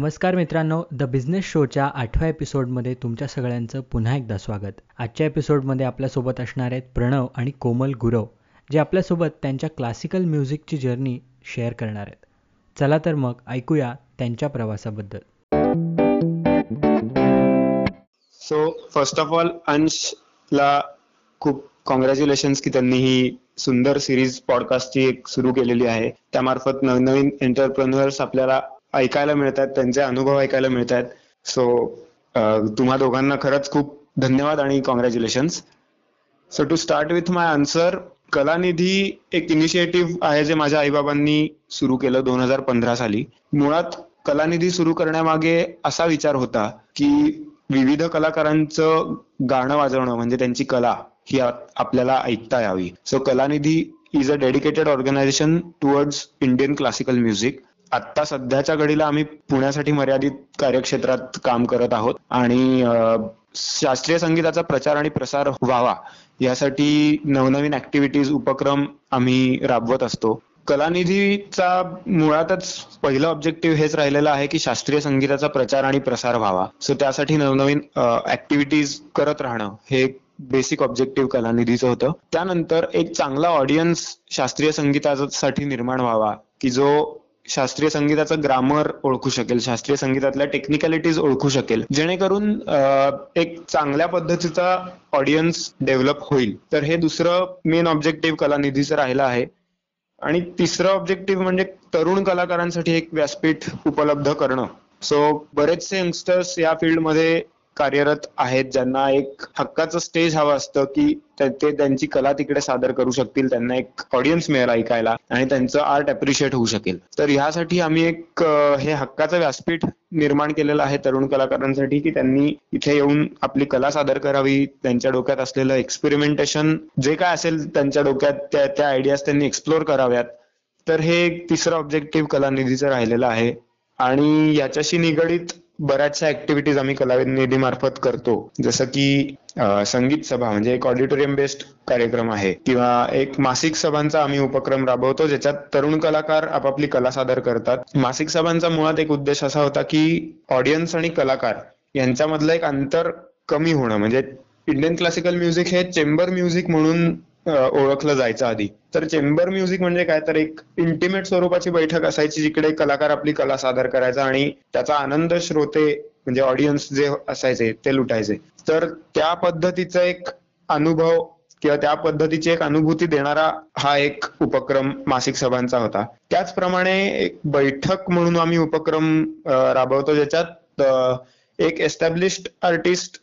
नमस्कार मित्रांनो the business शोच्या आठव्या एपिसोडमध्ये तुमच्या सगळ्यांचं पुन्हा एकदा स्वागत. आजच्या एपिसोडमध्ये आपल्यासोबत असणार आहेत प्रणव आणि कोमल गुरव जे आपल्यासोबत त्यांच्या क्लासिकल म्युझिकची जर्नी शेअर करणार आहेत. चला तर मग ऐकूया त्यांच्या प्रवासाबद्दल. सो फर्स्ट ऑफ ऑल अंशला खूप कॉंग्रॅच्युलेशन्स की त्यांनी ही सुंदर सिरीज पॉडकास्टची एक सुरू केलेली आहे. त्यामार्फत नवनवीन नवीन एंटरप्रेन्युअर्स आपल्याला ऐकायला मिळतात त्यांचे अनुभव ऐकायला मिळतात. सो तुम्हा दोघांना खरंच खूप धन्यवाद आणि congratulations so to start with my answer Kalanidhi एक इनिशिएटिव्ह आहे जे माझ्या आईबाबांनी सुरू केलं दोन हजार पंधरा साली. मुळात कलानिधी सुरू करण्यामागे असा विचार होता की विविध कलाकारांचं गाणं वाजवणं म्हणजे त्यांची कला ही आपल्याला ऐकता यावी. So Kalanidhi is a dedicated organisation towards Indian classical music आत्ता सध्याच्या घडीला आम्ही पुण्यासाठी मर्यादित कार्यक्षेत्रात काम करत आहोत आणि शास्त्रीय संगीताचा प्रचार आणि प्रसार व्हावा यासाठी नवनवीन ऍक्टिव्हिटीज उपक्रम आम्ही राबवत असतो. कलानिधीचा मुळातच पहिलं ऑब्जेक्टिव्ह हेच राहिलेलं आहे की शास्त्रीय संगीताचा प्रचार आणि प्रसार व्हावा. सो त्यासाठी नवनवीन ऍक्टिव्हिटीज करत राहणं हे बेसिक ऑब्जेक्टिव्ह कलानिधीचं होतं. त्यानंतर एक चांगला ऑडियन्स शास्त्रीय संगीतासाठी निर्माण व्हावा की जो शास्त्रीय संगीताचं ग्रामर ओळखू शकेल शास्त्रीय संगीतातल्या टेक्निकॅलिटीज ओळखू शकेल. जेणेकरून एक चांगल्या पद्धतीचा ऑडियन्स डेव्हलप होईल. तर हे दुसरं मेन ऑब्जेक्टिव्ह कलानिधीचं राहिलं आहे. आणि तिसरं ऑब्जेक्टिव्ह म्हणजे तरुण कलाकारांसाठी एक व्यासपीठ उपलब्ध करणं. सो बरेचसे यंगस्टर्स या फील्डमध्ये कार्यरत आहेत ज्यांना एक हक्काचं स्टेज हवं असतं की ते त्यांची कला तिकडे सादर करू शकतील त्यांना एक ऑडियन्स मिळेल ऐकायला आणि त्यांचं आर्ट अप्रिशिएट होऊ शकेल. तर ह्यासाठी आम्ही एक हे हक्काचं व्यासपीठ निर्माण केलेलं आहे तरुण कलाकारांसाठी की त्यांनी इथे येऊन आपली कला सादर करावी त्यांच्या डोक्यात असलेलं एक्सपेरिमेंटेशन जे काय असेल त्यांच्या डोक्यात त्या त्या आयडियाज त्यांनी एक्सप्लोर कराव्यात. तर हे एक तिसरं ऑब्जेक्टिव्ह कलानिधीचं राहिलेलं आहे. आणि याच्याशी निगडीत बऱ्याचशा ऍक्टिव्हिटीज आम्ही कलानिधी मार्फत करतो. जसं की संगीत सभा म्हणजे एक ऑडिटोरियम बेस्ड कार्यक्रम आहे किंवा एक मासिक सभांचा आम्ही उपक्रम राबवतो ज्याच्यात तरुण कलाकार आपापली कला सादर करतात. मासिक सभांचा मुळात एक उद्देश असा होता की ऑडियन्स आणि कलाकार यांच्यामधलं एक अंतर कमी होणं. म्हणजे इंडियन क्लासिकल म्युझिक हे चेंबर म्युझिक म्हणून ओळखलं जायचं आधी. तर चेंबर म्युझिक म्हणजे काय? तर एक इंटिमेट स्वरूपाची बैठक असायची जिकडे कलाकार आपली कला सादर करायचा आणि त्याचा आनंद श्रोते म्हणजे ऑडियन्स जे असायचे ते लुटायचे. तर त्या पद्धतीचा एक अनुभव किंवा त्या पद्धतीची एक अनुभूती देणारा हा एक उपक्रम मासिक सभांचा होता. त्याचप्रमाणे एक बैठक म्हणून आम्ही उपक्रम राबवतो ज्याच्यात एक एस्टॅब्लिश्ड आर्टिस्ट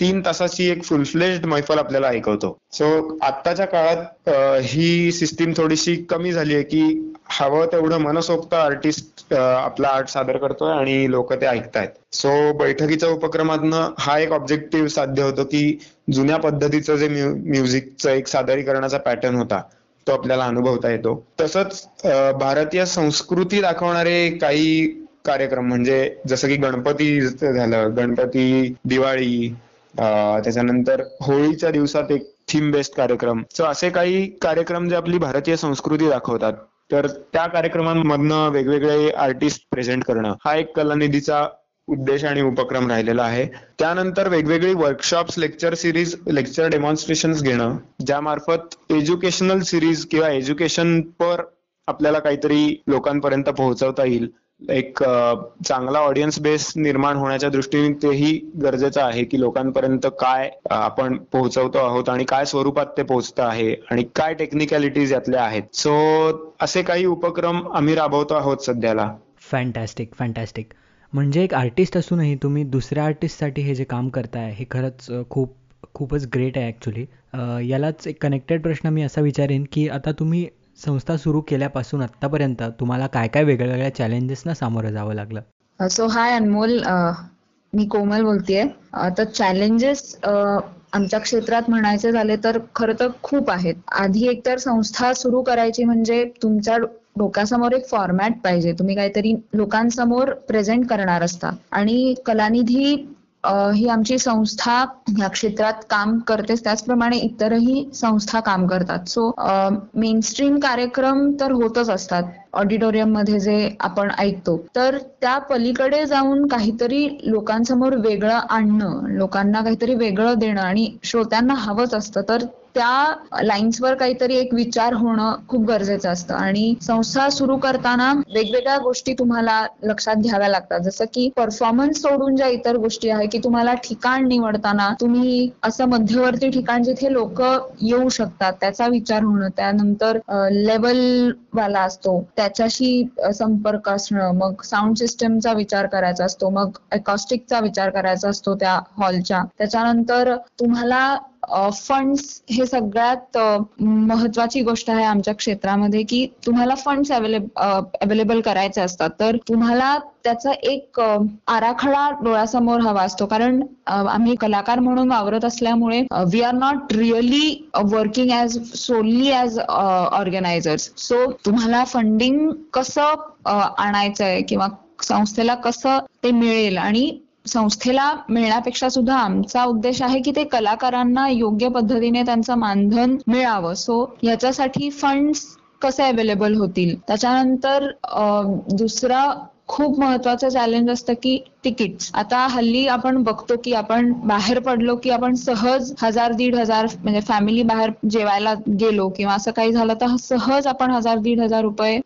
तीन तासाची एक फुलफ्लेज्ड मैफल आपल्याला ऐकवतो. सो आत्ताच्या काळात ही सिस्टीम थोडीशी कमी झाली आहे की हवं तेवढं मनसोक्त आर्टिस्ट आपला आर्ट सादर करतोय आणि लोक ते ऐकतायत. सो बैठकीच्या उपक्रमातनं हा एक ऑब्जेक्टिव्ह साध्य होतो की जुन्या पद्धतीचं जे म्युझिकचं एक सादरीकरणाचा पॅटर्न होता तो आपल्याला अनुभवता येतो. तसंच भारतीय संस्कृती दाखवणारे काही कार्यक्रम म्हणजे जसं की गणपती झालं गणपती दिवाळी त्याच्यानंतर होळीच्या दिवसात एक थीम बेस्ड कार्यक्रम. सो असे काही कार्यक्रम जे आपली भारतीय संस्कृती दाखवतात तर त्या कार्यक्रमांमधनं वेगवेगळे आर्टिस्ट प्रेझेंट करणं हा एक कलानिधीचा उद्देश आणि उपक्रम राहिलेला आहे. त्यानंतर वेगवेगळी workshops lecture series lecture demonstration घेणं ज्यामार्फत एज्युकेशनल सिरीज किंवा एज्युकेशन पर आपल्याला काहीतरी लोकांपर्यंत पोहोचवता येईल. एक चांगला ऑडियन्स बेस निर्माण होण्याच्या दृष्टीने तेही गरजेचं आहे की लोकांपर्यंत काय आपण पोहोचवतो आहोत आणि काय स्वरूपात ते पोहोचतं आहे आणि काय टेक्निकॅलिटीज यातल्या आहेत. सो असे काही उपक्रम आम्ही राबवतो आहोत सध्याला. फॅन्टॅस्टिक फॅन्टॅस्टिक म्हणजे एक आर्टिस्ट असूनही तुम्ही दुसऱ्या आर्टिस्टसाठी हे जे काम करताय हे खरंच खूप खूपच ग्रेट आहे ॲक्च्युली यालाच एक कनेक्टेड प्रश्न मी असा विचारेन की आता तुम्ही संस्था सुरू केल्यापासून आतापर्यंत तुम्हाला काय काय वेगळ्या वेगळ्या चॅलेंजेसना सामोरं जावं लागलं? सो हाय अनमोल. मी कोमल बोलतेय. तर चॅलेंजेस आमच्या क्षेत्रात म्हणायचे झाले तर खरं तर खूप आहेत. आधी एकतर संस्था सुरू करायची म्हणजे तुमच्या डोक्यासमोर एक फॉर्मॅट पाहिजे. तुम्ही काहीतरी लोकांसमोर प्रेझेंट करणार असता. आणि कलानिधी ही आमची संस्था या क्षेत्रात काम करतेच. त्याचप्रमाणे इतरही संस्था काम करतात. सो मेनस्ट्रीम कार्यक्रम तर होतच असतात. ऑडिटोरियममध्ये जे आपण ऐकतो. तर त्या पलीकडे जाऊन काहीतरी लोकांसमोर वेगळं आणणं लोकांना काहीतरी वेगळं देणं आणि श्रोत्यांना हवंच असतं. तर त्या लाईन्सवर काहीतरी एक विचार होणं खूप गरजेचं असतं. आणि संस्था सुरू करताना वेगवेगळ्या गोष्टी तुम्हाला लक्षात घ्याव्या लागतात. जसं की परफॉर्मन्स सोडून ज्या इतर गोष्टी आहे की तुम्हाला ठिकाण निवडताना तुम्ही असं मध्यवर्ती ठिकाण जिथे लोक येऊ शकतात त्याचा विचार होणं. त्यानंतर लेवल वाला असतो. त्याच्याशी संपर्क असणं मग साऊंड सिस्टमचा विचार करायचा असतो मग एकॉस्टिकचा विचार करायचा असतो त्या हॉलच्या त्याच्यानंतर तुम्हाला फंड्स हे सगळ्यात महत्वाची गोष्ट आहे आमच्या क्षेत्रामध्ये की तुम्हाला फंड्स अवेलेबल करायचे असतात. तर तुम्हाला त्याचा एक आराखडा डोळ्यासमोर हवा असतो. कारण आम्ही कलाकार म्हणून वावरत असल्यामुळे we are not really working as solely as organisers so तुम्हाला फंडिंग कसं आणायचं आहे किंवा संस्थेला कसं ते मिळेल आणि संस्थेला मिळण्यापेक्षा सुद्धा आमचा उद्देश आहे की ते कलाकारांना योग्य पद्धतीने त्यांचं मानधन मिळावं. सो याच्यासाठी फंड्स कसे अवेलेबल होतील? त्याच्यानंतर दुसरा खूप महत्वाचं चॅलेंज असतं की तिकीट आता हल्ली आपण बघतो की आपण बाहेर पडलो की आपण सहज हजार दीड हजार म्हणजे फॅमिली बाहेर जेवायला गेलो किंवा असं काही झालं तर सहज आपण हजार दीड हजार रुपये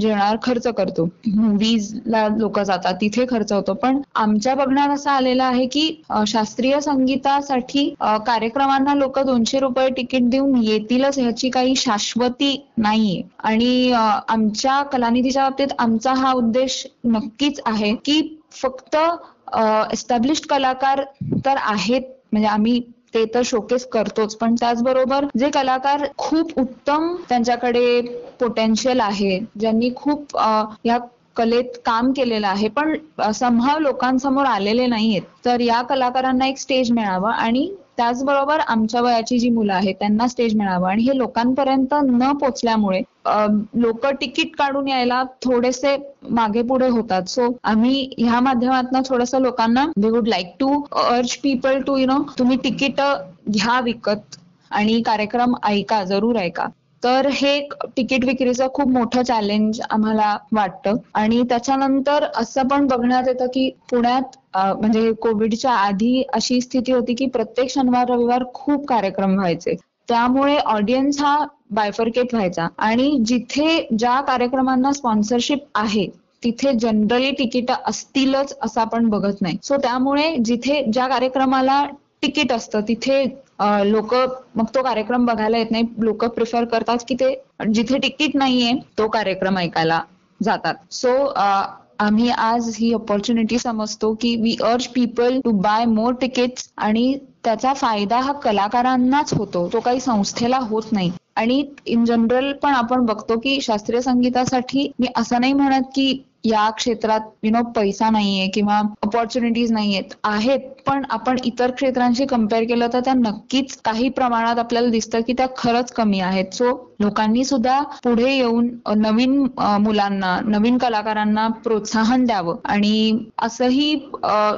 जेवणार खर्च करतो. ला लोक जातात तिथे खर्च होतो. पण आमच्या बघण्यात असं आलेलं आहे की शास्त्रीय संगीतासाठी कार्यक्रमांना लोक दोनशे रुपये तिकीट देऊन येतीलच ह्याची काही शाश्वती नाहीये. आणि आमच्या कलानिधीच्या बाबतीत आमचा हा उद्देश नक्कीच आहे की फक्त एस्टॅब्लिश कलाकार तर आहेत म्हणजे आम्ही ते तर शोकेस करतोच पण त्याचबरोबर जे कलाकार खूप उत्तम त्यांच्याकडे पोटेन्शियल आहे ज्यांनी खूप या कलेत काम केलेलं आहे पण संभाव लोकांसमोर आलेले नाहीयेत तर या कलाकारांना एक स्टेज मिळावं आणि त्याचबरोबर आमच्या वयाची जी मुलं आहेत त्यांना स्टेज मिळावं. आणि हे लोकांपर्यंत न पोचल्यामुळे लोक तिकीट काढून यायला थोडेसे मागे पुढे होतात. सो आम्ही ह्या माध्यमातून थोडस लोकांना we would like to urge people to you know तुम्ही तिकीट घ्या विकत. आणि कार्यक्रम ऐका जरूर ऐका. तर हे तिकीट विक्रीचं खूप मोठं चॅलेंज आम्हाला वाटतं. आणि त्याच्यानंतर असं पण बघण्यात येतं की पुण्यात म्हणजे कोविडच्या आधी अशी स्थिती होती की प्रत्येक शनिवार रविवार खूप कार्यक्रम व्हायचे. त्यामुळे ऑडियन्स हा बायफर्केट व्हायचा. आणि जिथे ज्या कार्यक्रमांना स्पॉन्सरशिप आहे तिथे जनरली तिकीट असतीलच असं आपण बघत नाही. सो त्यामुळे जिथे ज्या कार्यक्रमाला तिकीट असतं तिथे लोक मग तो कार्यक्रम बघायला येत नाही. लोक प्रिफर करतात की ते जिथे तिकीट नाहीये तो कार्यक्रम ऐकायला जातात. सो आम्ही आज ही ऑपॉर्च्युनिटी समजतो की we urge people to buy more tickets आणि त्याचा फायदा हा कलाकारांनाच होतो. तो काही संस्थेला होत नाही. आणि इन जनरल पण आपण बघतो की शास्त्रीय संगीतासाठी मी असं नाही म्हणत की या क्षेत्रात यु नो पैसा नाहीये किंवा ऑपॉर्च्युनिटीज नाहीयेत आहेत. पण आपण इतर क्षेत्रांशी कंपेअर केलं तर त्या नक्कीच काही प्रमाणात आपल्याला दिसतं की त्या खरंच कमी आहेत. सो लोकांनी सुद्धा पुढे येऊन नवीन मुलांना नवीन कलाकारांना प्रोत्साहन द्यावं. आणि असंही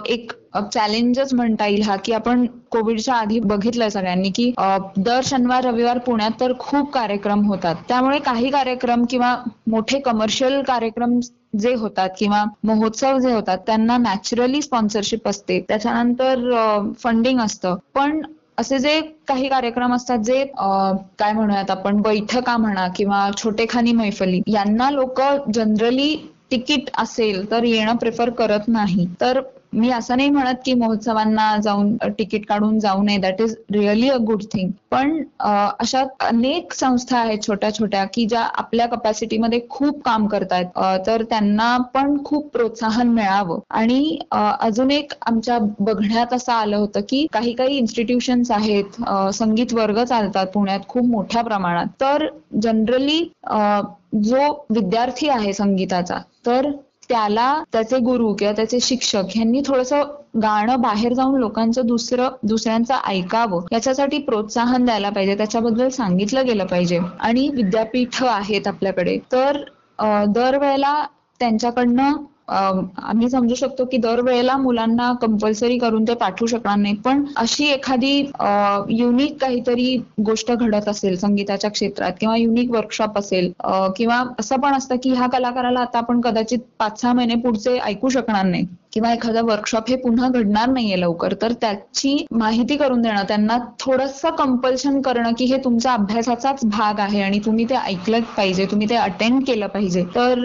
एक चॅलेंजच म्हणता येईल हा की आपण कोविडच्या आधी बघितलंय सगळ्यांनी की दर शनिवार रविवार पुण्यात तर खूप कार्यक्रम होतात. त्यामुळे काही कार्यक्रम किंवा मोठे कमर्शियल कार्यक्रम जे होतात किंवा महोत्सव जे होतात त्यांना नॅचरली स्पॉन्सरशिप असते. त्याच्यानंतर फंडिंग असतं. पण असे जे काही कार्यक्रम असतात जे काय म्हणूयात आपण बैठका म्हणा किंवा छोटेखानी मैफली यांना लोक जनरली तिकीट असेल तर येणं प्रेफर करत नाही. तर मी असं नाही म्हणत की महोत्सवांना जाऊन तिकीट काढून जाऊ नये. That is really a good thing पण अशा अनेक संस्था आहेत छोट्या छोट्या की ज्या आपल्या कपॅसिटीमध्ये खूप काम करतायत. तर त्यांना पण खूप प्रोत्साहन मिळावं. आणि अजून एक आमच्या बघण्यात असं आलं होतं की काही काही इन्स्टिट्यूशन्स आहेत संगीत वर्ग चालतात पुण्यात खूप मोठ्या प्रमाणात. तर जनरली जो विद्यार्थी आहे संगीताचा तर त्याला त्याचे गुरु किंवा त्याचे शिक्षक यांनी थोडंसं गाणं बाहेर जाऊन लोकांचं दुसरं दुसऱ्यांचं ऐकावं याच्यासाठी प्रोत्साहन द्यायला पाहिजे. त्याच्याबद्दल सांगितलं गेलं पाहिजे. आणि विद्यापीठ आहेत आपल्याकडे. तर दरवेळेला त्यांच्याकडनं आम्ही समजू शकतो की दरवेळेला मुलांना कंपल्सरी करून ते पाठवू शकणार नाही. पण अशी एखादी युनिक काहीतरी गोष्ट घडत असेल संगीताच्या क्षेत्रात किंवा युनिक वर्कशॉप असेल किंवा असं पण असतं की ह्या कलाकाराला आता आपण कदाचित पाच सहा महिने पुढचे ऐकू शकणार नाही. किंवा एखादा वर्कशॉप हे पुन्हा घडणार नाहीये लवकर तर त्याची माहिती करून देणं त्यांना थोडस कंपल्शन करणं की हे तुमच्या अभ्यासाचाच भाग आहे आणि तुम्ही ते ऐकलं पाहिजे तुम्ही ते अटेंड केलं पाहिजे. तर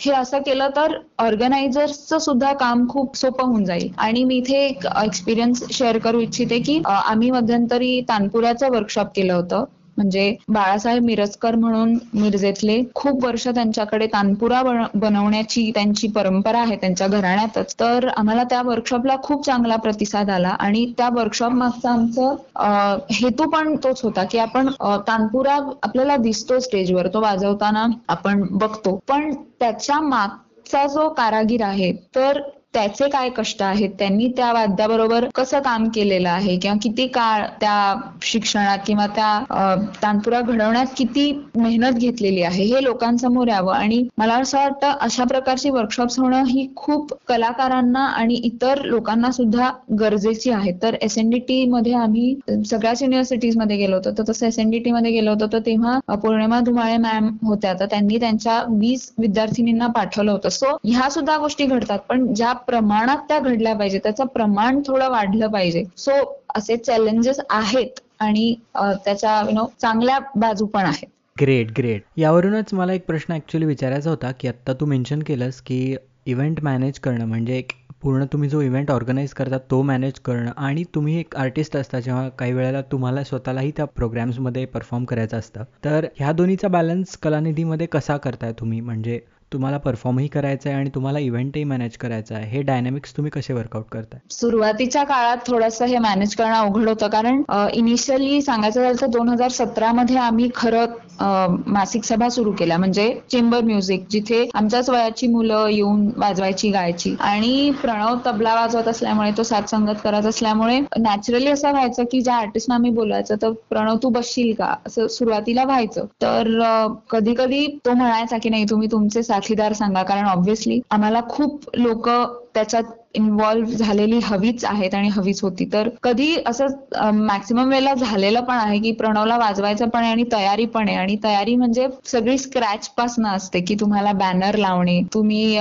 हे असं केलं तर ऑर्गनायझर्सचं सुद्धा काम खूप सोपं होऊन जाईल. आणि मी इथे एक एक्सपिरियन्स शेअर करू इच्छिते की आम्ही मध्यंतरी तानपुराचं वर्कशॉप केलं होतं. म्हणजे बाळासाहेब मिरजकर म्हणून मिरजेतले खूप वर्ष त्यांच्याकडे तानपुरा बनवण्याची त्यांची परंपरा आहे त्यांच्या घराण्यातच. तर आम्हाला त्या वर्कशॉपला खूप चांगला प्रतिसाद आला आणि त्या वर्कशॉप मागचा आमचं हेतू पण तोच होता की आपण तानपुरा आपल्याला दिसतो स्टेजवर तो वाजवताना आपण बघतो. पण त्याच्या मागचा जो कारागीर आहे तर त्याचे काय कष्ट आहेत? त्यांनी त्या वाद्याबरोबर कसं काम केलेलं आहे? किंवा किती काळ त्या शिक्षणात किंवा त्या तानपुरा घडवण्यात किती मेहनत घेतलेली आहे? हे लोकांसमोर यावं. आणि मला असं वाटतं अशा प्रकारची वर्कशॉप्स होणं ही खूप कलाकारांना आणि इतर लोकांना सुद्धा गरजेची आहे. तर एस एन डी टी मध्ये आम्ही सगळ्याच युनिव्हर्सिटीजमध्ये गेलो होतो. तर तसं एस एन डी टी मध्ये गेलो होतो तर तेव्हा पौर्णिमा धुमाळे मॅम होत्या. तर त्यांनी त्यांच्या वीस विद्यार्थिनींना पाठवलं होतं. सो ह्या सुद्धा गोष्टी घडतात. पण ज्या प्रमाणात त्या घडल्या पाहिजे. त्याचं प्रमाण थोडं वाढलं पाहिजे. सो असे चॅलेंजेस आहेत आणि त्याच्या यु नो चांगल्या बाजू पण आहेत. ग्रेट ग्रेट यावरूनच मला एक प्रश्न ऍक्च्युली विचारायचा होता की आता तू मेन्शन केलंस की इव्हेंट मॅनेज करणं म्हणजे एक पूर्ण तुम्ही जो इव्हेंट ऑर्गनाईज करता तो मॅनेज करणं आणि तुम्ही एक आर्टिस्ट असता जेव्हा काही वेळेला तुम्हाला स्वतःलाही त्या प्रोग्राम्समध्ये परफॉर्म करायचं असतं. तर ह्या दोन्हीचा बॅलन्स कलानिधीमध्ये कसा करताय तुम्ही? म्हणजे तुम्हाला परफॉर्मही करायचं आहे आणि तुम्हाला इव्हेंटही मॅनेज करायचं आहे. हे डायनॅमिक्स तुम्ही कसे वर्कआउट करताय? सुरुवातीच्या काळात थोडंसं हे मॅनेज करणं अवघड होतं. कारण इनिशियली सांगायचं झालं तर दोन हजार सतरामध्ये आम्ही खरं मासिक सभा सुरू केल्या. म्हणजे चेंबर म्युझिक जिथे आमच्याच वयाची मुलं येऊन वाजवायची गायची. आणि प्रणव तबला वाजवत असल्यामुळे तो साथ संगत करत असल्यामुळे नॅचरली असं व्हायचं की ज्या आर्टिस्टना आम्ही बोलायचं तर प्रणव तू बसशील का? असं सुरुवातीला व्हायचं. तर कधी कधी तो म्हणायचा की नाही तुम्ही तुमचे साथीदार सांगा कारण ऑब्व्हियसली आम्हाला खूप लोक त्याच्यात इन्व्हॉल्व्ह झालेली हवीच आहेत आणि हवीच होती. तर कधी असं मॅक्सिमम वेळेला झालेलं पण आहे की प्रणवला वाजवायचं पण आहे आणि तयारी पण आहे. आणि तयारी म्हणजे सगळी स्क्रॅच पासन असते की तुम्हाला बॅनर लावणे तुम्ही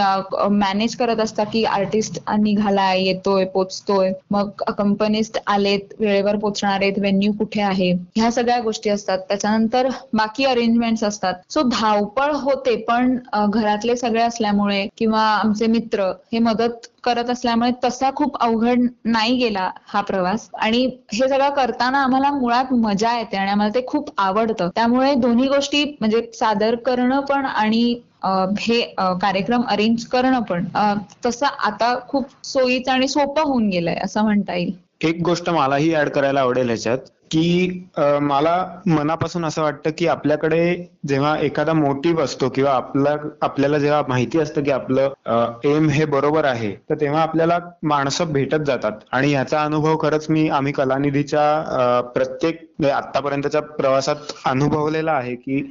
मॅनेज करत असता की आर्टिस्ट निघालाय येतोय पोचतोय मग कंपनिस्ट आलेत वेळेवर पोचणार आहेत व्हेन्यू कुठे आहे ह्या सगळ्या गोष्टी असतात. त्याच्यानंतर बाकी अरेंजमेंट असतात. सो धावपळ होते पण घरातले सगळे असल्यामुळे किंवा आमचे मित्र हे मदत करत असल्यामुळे तसा खूप अवघड नाही गेला हा प्रवास. आणि हे सगळं करताना आम्हाला मुळात मजा येते आणि आम्हाला ते खूप आवडतं. त्यामुळे दोन्ही गोष्टी म्हणजे सादर करणं पण आणि हे कार्यक्रम अरेंज करणं पण तसं आता खूप सोयीचं आणि सोपं होऊन गेलंय असं म्हणता येईल. एक गोष्ट मलाही ऍड करायला आवडेल ह्याच्यात. की मला मनापासून असं वाटतं की आपल्याकडे जेव्हा एखादा मोटिव्ह असतो किंवा आपला आपल्याला जेव्हा माहिती असतं की आपलं एम हे बरोबर आहे तर तेव्हा आपल्याला माणसं भेटत जातात. आणि ह्याचा अनुभव खरंच मी आम्ही कलानिधीच्या प्रत्येक म्हणजे आतापर्यंतच्या प्रवासात अनुभवलेला आहे की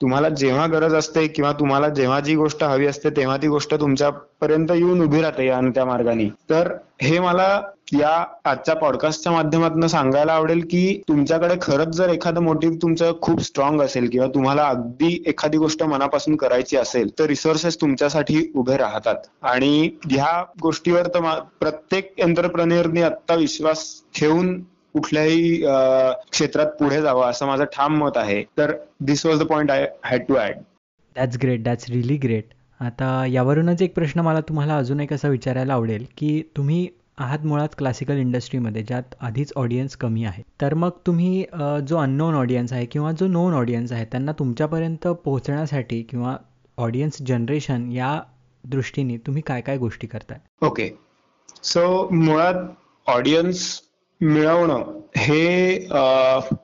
तुम्हाला जेव्हा गरज असते किंवा तुम्हाला जेव्हा जी गोष्ट हवी असते तेव्हा ती गोष्ट तुमच्यापर्यंत येऊन उभी राहते या त्या मार्गाने. तर हे मला या आजच्या पॉडकास्टच्या माध्यमातून सांगायला आवडेल की तुमच्याकडे खरंच जर एखादं मोटिव्ह तुमचं खूप स्ट्रॉंग असेल किंवा तुम्हाला अगदी एखादी गोष्ट मनापासून करायची असेल तर रिसोर्सेस तुमच्यासाठी उभे राहतात. आणि ह्या गोष्टीवर तर प्रत्येक एंटरप्रेन्युअरनी आत्ता विश्वास ठेवून कुठल्याही क्षेत्रात पुढे जावं असं माझं ठाम मत आहे. तर this was the point I had to add that's great that's really great आता यावरूनच एक प्रश्न मला तुम्हाला अजून एक असा विचारायला आवडेल की तुम्ही आहात मुळात क्लासिकल इंडस्ट्रीमध्ये ज्यात आधीच ऑडियन्स कमी आहे. तर मग तुम्ही जो अननोन ऑडियन्स आहे किंवा जो नोन ऑडियन्स आहे त्यांना तुमच्यापर्यंत पोहोचण्यासाठी किंवा ऑडियन्स जनरेशन या दृष्टीने तुम्ही काय काय गोष्टी करताय? ओके सो मुळात ऑडियन्स मिळवणं हे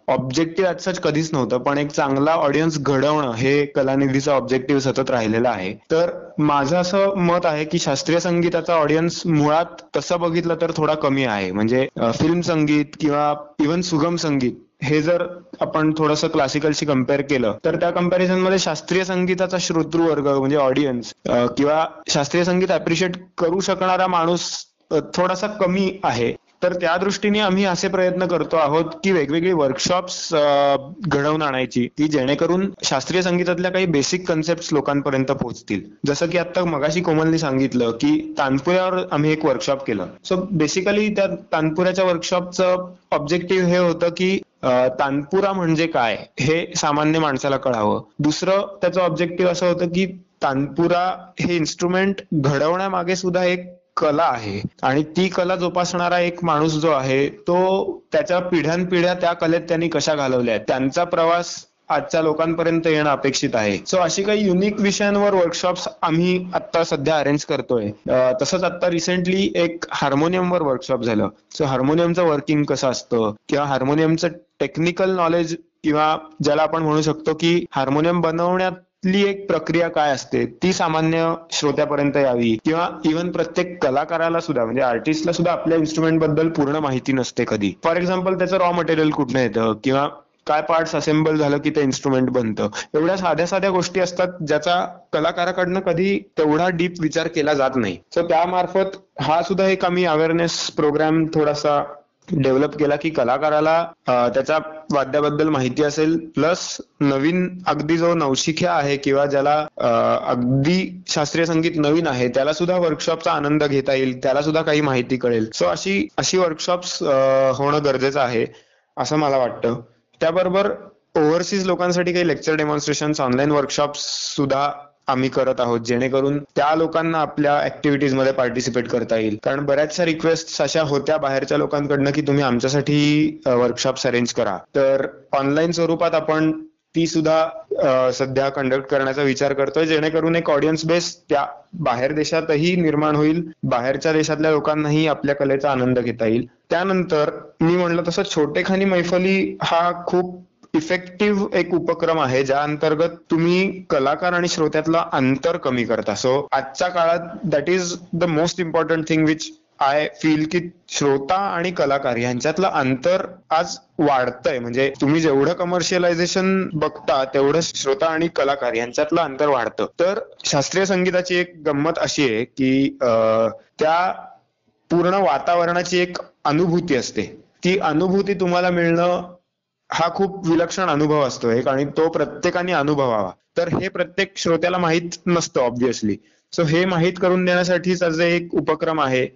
ऑब्जेक्टिव्ह सच कधीच नव्हतं पण एक चांगला ऑडियन्स घडवणं हे कलानिधीचा ऑब्जेक्टिव्ह सतत राहिलेला आहे. तर माझं असं मत आहे की शास्त्रीय संगीताचा ऑडियन्स मुळात तसं बघितलं तर थोडा कमी आहे. म्हणजे फिल्म संगीत किंवा इव्हन सुगम संगीत हे जर आपण थोडंसं क्लासिकलशी कंपेअर केलं तर त्या कंपॅरिझनमध्ये शास्त्रीय संगीताचा श्रोतृवर्ग म्हणजे ऑडियन्स किंवा शास्त्रीय संगीत अप्रिशिएट करू शकणारा माणूस थोडासा कमी आहे. तर त्या दृष्टीने आम्ही असे प्रयत्न करतो आहोत की वेगवेगळी वर्कशॉप्स घडवून आणायची की जेणेकरून शास्त्रीय संगीतातल्या काही बेसिक कन्सेप्ट लोकांपर्यंत पोहोचतील. जसं की आता मगाशी कोमलनी सांगितलं की तानपुऱ्यावर आम्ही एक वर्कशॉप केलं. सो बेसिकली त्या तानपुऱ्याच्या वर्कशॉपचं ऑब्जेक्टिव्ह हे होतं की तानपुरा म्हणजे काय हे सामान्य माणसाला कळावं. दुसरं त्याचं ऑब्जेक्टिव्ह असं होतं की तानपुरा हे इन्स्ट्रुमेंट घडवण्यामागे सुद्धा एक कला आहे आणि ती कला जोपासणारा एक माणूस जो आहे तो त्याच्या पिढ्यानपिढ्या त्या कलेत त्यांनी कशा घालवल्या त्यांचा प्रवास आजच्या लोकांपर्यंत येणं अपेक्षित आहे. सो अशी काही युनिक विषयांवर वर्कशॉप्स आम्ही आता सध्या अरेंज करतोय. तसंच आता रिसेंटली एक हार्मोनियमवर वर्कशॉप झालं. सो हार्मोनियमचं वर्किंग कसं असतं किंवा हार्मोनियमचं टेक्निकल नॉलेज किंवा ज्याला आपण म्हणू शकतो की हार्मोनियम बनवण्यात ली एक प्रक्रिया काय असते ती सामान्य श्रोत्यापर्यंत यावी किंवा इव्हन प्रत्येक कलाकाराला सुद्धा म्हणजे आर्टिस्टला सुद्धा आपल्या इन्स्ट्रुमेंटबद्दल पूर्ण माहिती नसते कधी. फॉर एक्झाम्पल त्याचं रॉ मटेरियल कुठनं येतं किंवा काय पार्ट्स असेंबल झालं की ते इन्स्ट्रुमेंट बनतं. एवढ्या साध्या साध्या गोष्टी असतात ज्याचा कलाकाराकडनं कधी तेवढा डीप विचार केला जात नाही. सो त्यामार्फत हा सुद्धा एक आम्ही अवेअरनेस प्रोग्राम थोडासा डेव्हलप केला की कलाकाराला त्याच्या वाद्याबद्दल माहिती असेल प्लस नवीन अगदी जो नवशिख्या आहे किंवा ज्याला अगदी शास्त्रीय संगीत नवीन आहे त्याला सुद्धा वर्कशॉपचा आनंद घेता येईल त्याला सुद्धा काही माहिती कळेल. सो अशी अशी वर्कशॉप्स होणं गरजेचं आहे असं मला वाटतं. त्याबरोबर ओव्हरसीज लोकांसाठी काही लेक्चर डेमॉन्स्ट्रेशन ऑनलाईन वर्कशॉप्स सुद्धा आम्ही करत आहोत जेणेकरून त्या लोकांना आपल्या ऍक्टिव्हिटीजमध्ये पार्टिसिपेट करता येईल. कारण बऱ्याचशा रिक्वेस्ट अशा होत्या बाहेरच्या लोकांकडनं की तुम्ही आमच्यासाठी वर्कशॉप्स अरेंज करा. तर ऑनलाईन स्वरूपात आपण ती सुद्धा सध्या कंडक्ट करण्याचा विचार करतोय जेणेकरून एक ऑडियन्स बेस त्या बाहेर देशातही निर्माण होईल बाहेरच्या देशातल्या लोकांनाही आपल्या कलेचा आनंद घेता येईल. त्यानंतर मी म्हणलं तसं छोटेखानी मैफली हा खूप इफेक्टिव्ह एक उपक्रम आहे ज्या अंतर्गत तुम्ही कलाकार आणि श्रोत्यातलं अंतर कमी करता. सो आजच्या काळात that is the most important thing which I feel की श्रोता आणि कलाकार यांच्यातलं अंतर आज वाढतंय. म्हणजे तुम्ही जेवढं कमर्शियलायझेशन बघता तेवढं श्रोता आणि कलाकार यांच्यातलं अंतर वाढतं. तर शास्त्रीय संगीताची एक गंमत अशी आहे की त्या पूर्ण वातावरणाची एक अनुभूती असते. ती अनुभूती तुम्हाला मिळणं हा खूप विलक्षण अनुभव असतो एक आणि तो प्रत्येकाने अनुभवावा. तर हे प्रत्येक श्रोत्याला माहीत नसतं ऑब्विसली सो हे माहीत करून देण्यासाठीचा जे एक उपक्रम आहे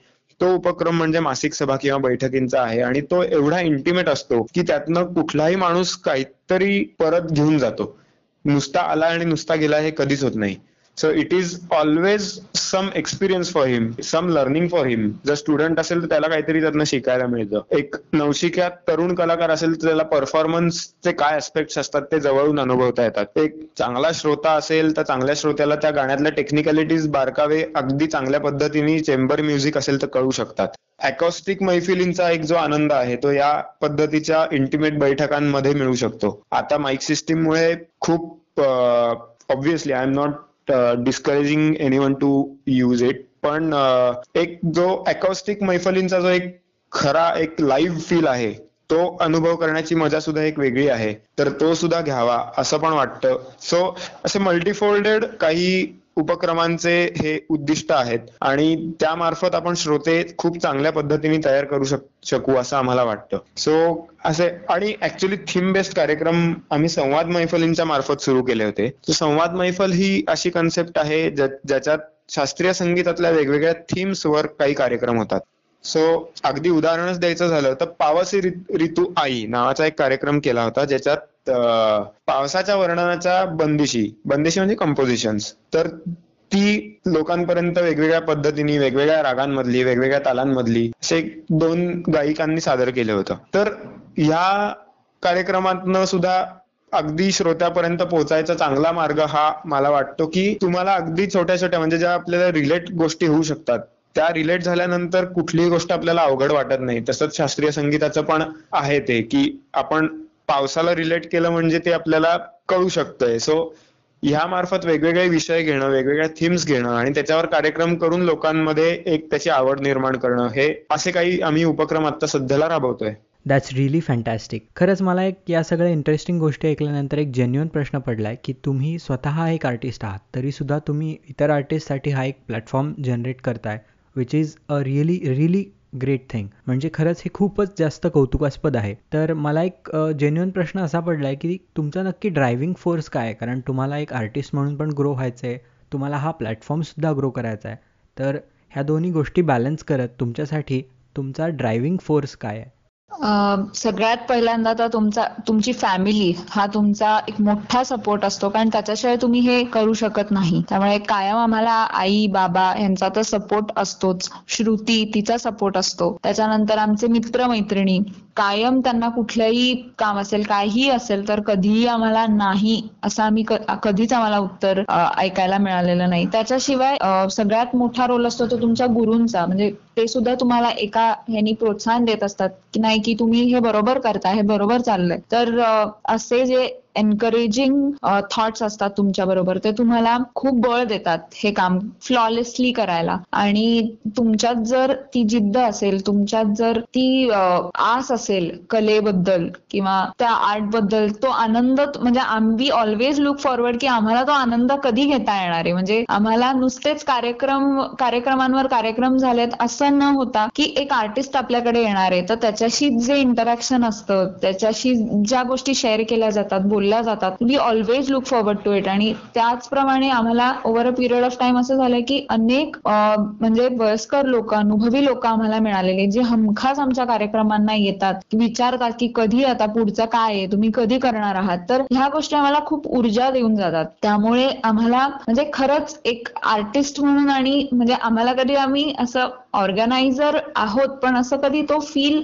तो उपक्रम म्हणजे मासिक सभा किंवा बैठकींचा आहे आणि तो एवढा इंटिमेट असतो की त्यातनं कुठलाही माणूस काहीतरी परत घेऊन जातो. नुसता आला आणि नुसता गेला हे कधीच होत नाही. So it is always some experience for him some learning for him जर स्टुडंट असेल तर त्याला काहीतरी त्यातनं शिकायला मिळतं. एक नवशिक्यात तरुण कलाकार असेल तर त्याला परफॉर्मन्सचे काय अस्पेक्ट असतात ते जवळून अनुभवता येतात. एक चांगला श्रोता असेल तर चांगल्या श्रोत्याला त्या गाण्यातल्या टेक्निकॅलिटीज बारकावे अगदी चांगल्या पद्धतीने चेंबर म्युझिक असेल तर कळू शकतात. अकॉस्टिक मैफिलींचा एक जो आनंद आहे तो या पद्धतीच्या इंटिमेट बैठकांमध्ये मिळू शकतो. आता माईक सिस्टीममुळे खूप obviously I am not discouraging anyone to use it पण uh, एक जो अकॉस्टिक मैफलींचा जो एक खरा एक लाईव्ह फील आहे तो अनुभव करण्याची मजा सुद्धा एक वेगळी आहे. तर तो सुद्धा घ्यावा असं पण वाटतं. सो असे मल्टीफोल्डेड काही उपक्रमांचे हे उद्दिष्ट आहेत. आणि त्यामार्फत आपण श्रोते खूप चांगल्या पद्धतीने तयार करू शकू असं आम्हाला वाटतं. सो असे आणि ऍक्च्युली थीम बेस्ड कार्यक्रम आम्ही संवाद मैफलींच्या मार्फत सुरू केले होते. संवाद मैफल ही अशी कन्सेप्ट आहे ज्याच्यात शास्त्रीय संगीतातल्या वेगवेगळ्या थीम्सवर काही कार्यक्रम होतात. सो अगदी उदाहरणच द्यायचं झालं तर पावसी ऋतू आई नावाचा एक कार्यक्रम केला होता ज्याच्यात पावसाच्या वर्णनाच्या बंदिशी बंदिशी म्हणजे कंपोजिशन्स तर ती लोकांपर्यंत वेगवेगळ्या पद्धतीने वेगवेगळ्या रागांमधली वेगवेगळ्या तालांमधली असे दोन गायिकांनी सादर केलं होतं. तर ह्या कार्यक्रमातनं सुद्धा अगदी श्रोत्यापर्यंत पोहोचायचा चांगला मार्ग हा मला वाटतो की तुम्हाला अगदी छोट्या छोट्या म्हणजे ज्या आपल्याला रिलेट गोष्टी होऊ शकतात त्या रिलेट झाल्यानंतर कुठलीही गोष्ट आपल्याला अवघड वाटत नाही. तसंच शास्त्रीय संगीताचं पण आहे ते की आपण पावसाला रिलेट केलं म्हणजे ते आपल्याला कळू शकतंय. सो ह्या मार्फत वेगवेगळे विषय घेणं वेगवेगळ्या थीम्स घेणं आणि त्याच्यावर कार्यक्रम करून लोकांमध्ये एक त्याची आवड निर्माण करणं हे असे काही आम्ही उपक्रम आता सध्याला राबवतोय. दॅट्स रिअली फॅन्टॅस्टिक खरंच मला एक या सगळ्या इंटरेस्टिंग गोष्टी ऐकल्यानंतर एक जेन्युअन प्रश्न पडलाय की तुम्ही स्वतः एक आर्टिस्ट आहात तरीसुद्धा तुम्ही इतर आर्टिस्टसाठी हा एक प्लॅटफॉर्म जनरेट करताय which is a really really great thing म्हणजे खरंच हे खूपच जास्त कौतुकास्पद आहे. तर मला एक जेन्युअन प्रश्न असा पडला आहे की तुमचा नक्की ड्रायव्हिंग फोर्स काय आहे? कारण तुम्हाला एक आर्टिस्ट म्हणून पण ग्रो व्हायचं आहे तुम्हाला हा प्लॅटफॉर्मसुद्धा ग्रो करायचा आहे तर ह्या दोन्ही गोष्टी बॅलन्स करत तुमच्यासाठी तुमचा ड्रायव्हिंग फोर्स काय आहे? सगळ्यात पहिल्यांदा तर तुमचा तुमची फॅमिली हा तुमचा एक मोठा सपोर्ट असतो. कारण त्याच्याशिवाय तुम्ही हे करू शकत नाही. त्यामुळे कायम आम्हाला आई बाबा यांचा तर सपोर्ट असतोच. श्रुती तिचा सपोर्ट असतो. त्याच्यानंतर आमचे मित्र मैत्रिणी कायम त्यांना कुठलंही काम असेल काहीही असेल तर कधीही आम्हाला नाही असं आम्ही कधीच आम्हाला उत्तर ऐकायला मिळालेलं नाही. त्याच्याशिवाय सगळ्यात मोठा रोल असतो तो तुमच्या गुरूंचा. म्हणजे ते सुद्धा तुम्हाला एका ह्यानी प्रोत्साहन देत असतात की नाही की तुम्ही हे बरोबर करता हे बरोबर चाललंय. तर असे जे एनकरेजिंग थॉट्स असतात तुमच्या बरोबर. ते तुम्हाला खूप बळ देतात हे काम फ्लॉलेसली करायला. आणि तुमच्यात जर ती जिद्द असेल तुमच्यात जर ती आस असेल कलेबद्दल किंवा त्या आर्टबद्दल तो आनंद म्हणजे आम्ही ऑलवेज लुक फॉरवर्ड की आम्हाला तो आनंद कधी घेता येणार आहे? म्हणजे आम्हाला नुसतेच कार्यक्रम कार्यक्रमांवर कार्यक्रम झालेत असं न होता की एक आर्टिस्ट आपल्याकडे येणार आहे. तर त्याच्याशी जे इंटरॅक्शन असतं त्याच्याशी ज्या गोष्टी शेअर केल्या जातात बोल बोलल्या जातात. We always look forward to it आणि त्याचप्रमाणे आम्हाला over a period of time असं झालंय की अनेक म्हणजे वयस्कर लोक अनुभवी लोक आम्हाला मिळालेले जे हमखास आमच्या कार्यक्रमांना येतात विचारतात की कधी आता पुढचं काय आहे तुम्ही कधी करणार आहात? तर ह्या गोष्टी आम्हाला खूप ऊर्जा देऊन जातात. त्यामुळे आम्हाला म्हणजे खरंच एक आर्टिस्ट म्हणून आणि म्हणजे आम्हाला कधी आम्ही असं ऑर्गनायझर आहोत पण असं कधी तो फील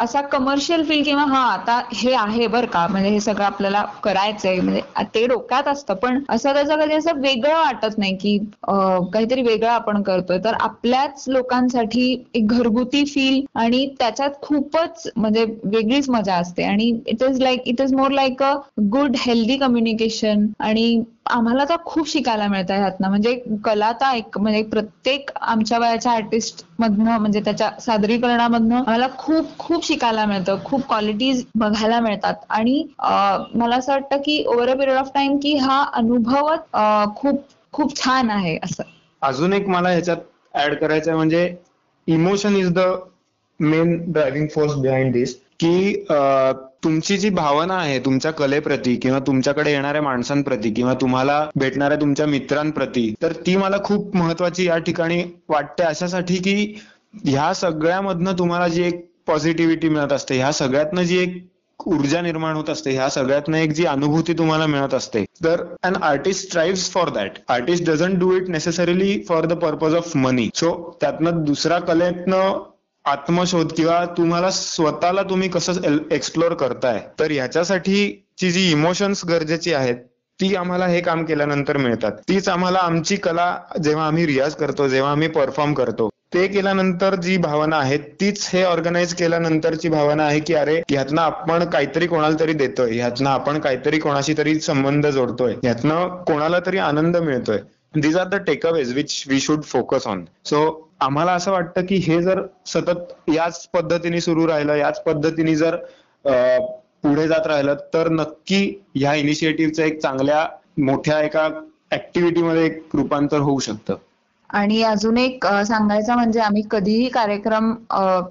असा कमर्शियल फील किंवा हा आता हे आहे बरं का म्हणजे हे सगळं आपल्याला करायचंय म्हणजे ते डोक्यात असतं पण असं त्याचं कधी असं वेगळं वाटत नाही की काहीतरी वेगळं आपण करतोय. तर आपल्याच लोकांसाठी एक घरगुती फील आणि त्याच्यात खूपच म्हणजे वेगळीच मजा असते. आणि it is like it is more like a good healthy communication आणि आम्हाला तर खूप शिकायला मिळतं ह्यातनं. म्हणजे कला तर एक म्हणजे प्रत्येक आमच्या वयाच्या आर्टिस्ट मधनं म्हणजे त्याच्या सादरीकरणामधनं आम्हाला खूप खूप शिकायला मिळतं. खूप क्वालिटीज बघायला मिळतात. आणि मला असं वाटतं की over a period of time की हा अनुभवच खूप खूप छान आहे असं. अजून एक मला ह्याच्यात ऍड करायचं म्हणजे emotion is the main driving force behind this की तुमची जी भावना आहे तुमच्या कलेप्रती किंवा तुमच्याकडे येणाऱ्या माणसांप्रती किंवा तुम्हाला भेटणाऱ्या तुमच्या मित्रांप्रती तर ती मला खूप महत्वाची या ठिकाणी वाटते. अशासाठी की ह्या सगळ्यामधनं तुम्हाला जी एक पॉझिटिव्हिटी मिळत असते ह्या सगळ्यातनं जी एक ऊर्जा निर्माण होत असते ह्या सगळ्यातनं एक जी अनुभूती तुम्हाला मिळत असते. तर an artist strive for that artist doesn't do it necessarily for the purpose of money so त्यातनं दुसऱ्या कलेतनं आत्मशोध किंवा तुम्हाला स्वतःला तुम्ही कसं एक्सप्लोर करताय तर ह्याच्यासाठीची जी इमोशन्स गरजेची आहेत ती आम्हाला हे काम केल्यानंतर मिळतात. तीच आम्हाला आमची कला जेव्हा आम्ही रियाज करतो जेव्हा आम्ही परफॉर्म करतो ते केल्यानंतर जी भावना आहे तीच हे ऑर्गनाईज केल्यानंतरची भावना आहे की अरे ह्यातनं आपण काहीतरी कोणाला तरी देतोय ह्यातनं आपण काहीतरी कोणाशी तरी संबंध जोडतोय ह्यातनं कोणाला तरी आनंद मिळतोय. These are the takeaways which we should focus on so आम्हाला असं वाटतं की हे जर सतत याच पद्धतीने सुरू राहिलं याच पद्धतीने जर पुढे जात राहिलं तर नक्की ह्या इनिशिएटिव्हचं एक चांगल्या मोठ्या एका ऍक्टिव्हिटीमध्ये एक रूपांतर होऊ शकतं. आणि अजून एक सांगायचं म्हणजे आम्ही कधीही कार्यक्रम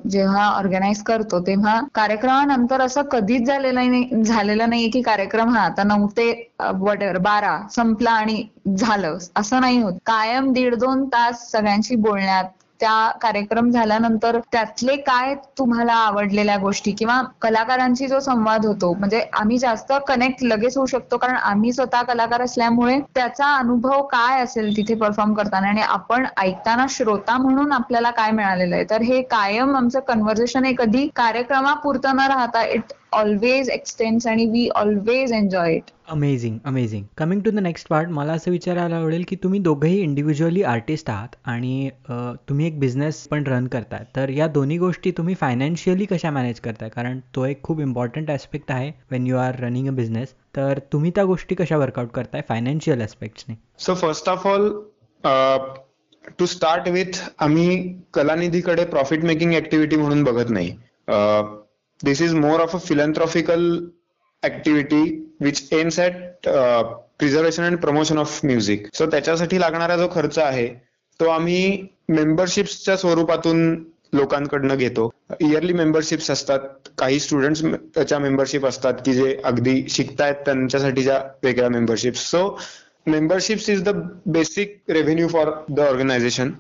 जेव्हा ऑर्गनाईज करतो तेव्हा कार्यक्रमानंतर असं कधीच झालेलं नाही झालेलं नाहीये की कार्यक्रम हा आता नऊ ते वॉटेवर बारा संपला आणि झालं. असं नाही होत. कायम दीड दोन तास सगळ्यांशी बोलण्यात त्या कार्यक्रम झाल्यानंतर त्यातले काय तुम्हाला आवडलेल्या गोष्टी किंवा कलाकारांशी जो संवाद होतो म्हणजे आम्ही जास्त कनेक्ट लगेच होऊ शकतो कारण आम्ही स्वतः कलाकार असल्यामुळे त्याचा अनुभव काय असेल तिथे परफॉर्म करताना आणि आपण ऐकताना श्रोता म्हणून आपल्याला काय मिळालेलं आहे? तर हे कायम आमचं कन्व्हर्सेशन हे कधी कार्यक्रमापुरतं न राहता इट ऑलवेज एक्सटेन्स आणि we always enjoy it amazing amazing coming to the next part मला असं विचारायला आवडेल की तुम्ही दोघंही इंडिव्हिज्युअली आर्टिस्ट आहात आणि तुम्ही एक बिझनेस पण रन करताय. तर या दोन्ही गोष्टी तुम्ही फायनान्शियली कशा मॅनेज करताय? कारण तो एक खूप इम्पॉर्टंट ॲस्पेक्ट आहे when you are running a business तर तुम्ही त्या गोष्टी कशा वर्कआउट करताय? Financial ॲस्पेक्ट्सने so first of all to start with आम्ही कलानिधीकडे प्रॉफिट मेकिंग ऍक्टिव्हिटी म्हणून बघत नाही. This is more of a philanthropical activity which aims at preservation and promotion of music so त्याच्यासाठी लागणारा जो खर्च आहे तो आम्ही मेंबरशिप्सच्या स्वरूपातून लोकांकडनं घेतो. इयरली मेंबरशिप्स असतात. काही स्टुडंट्स त्याच्या मेंबरशिप असतात की जे अगदी शिकतायत त्यांच्यासाठीच्या वेगळ्या memberships so memberships is the basic revenue for the organisation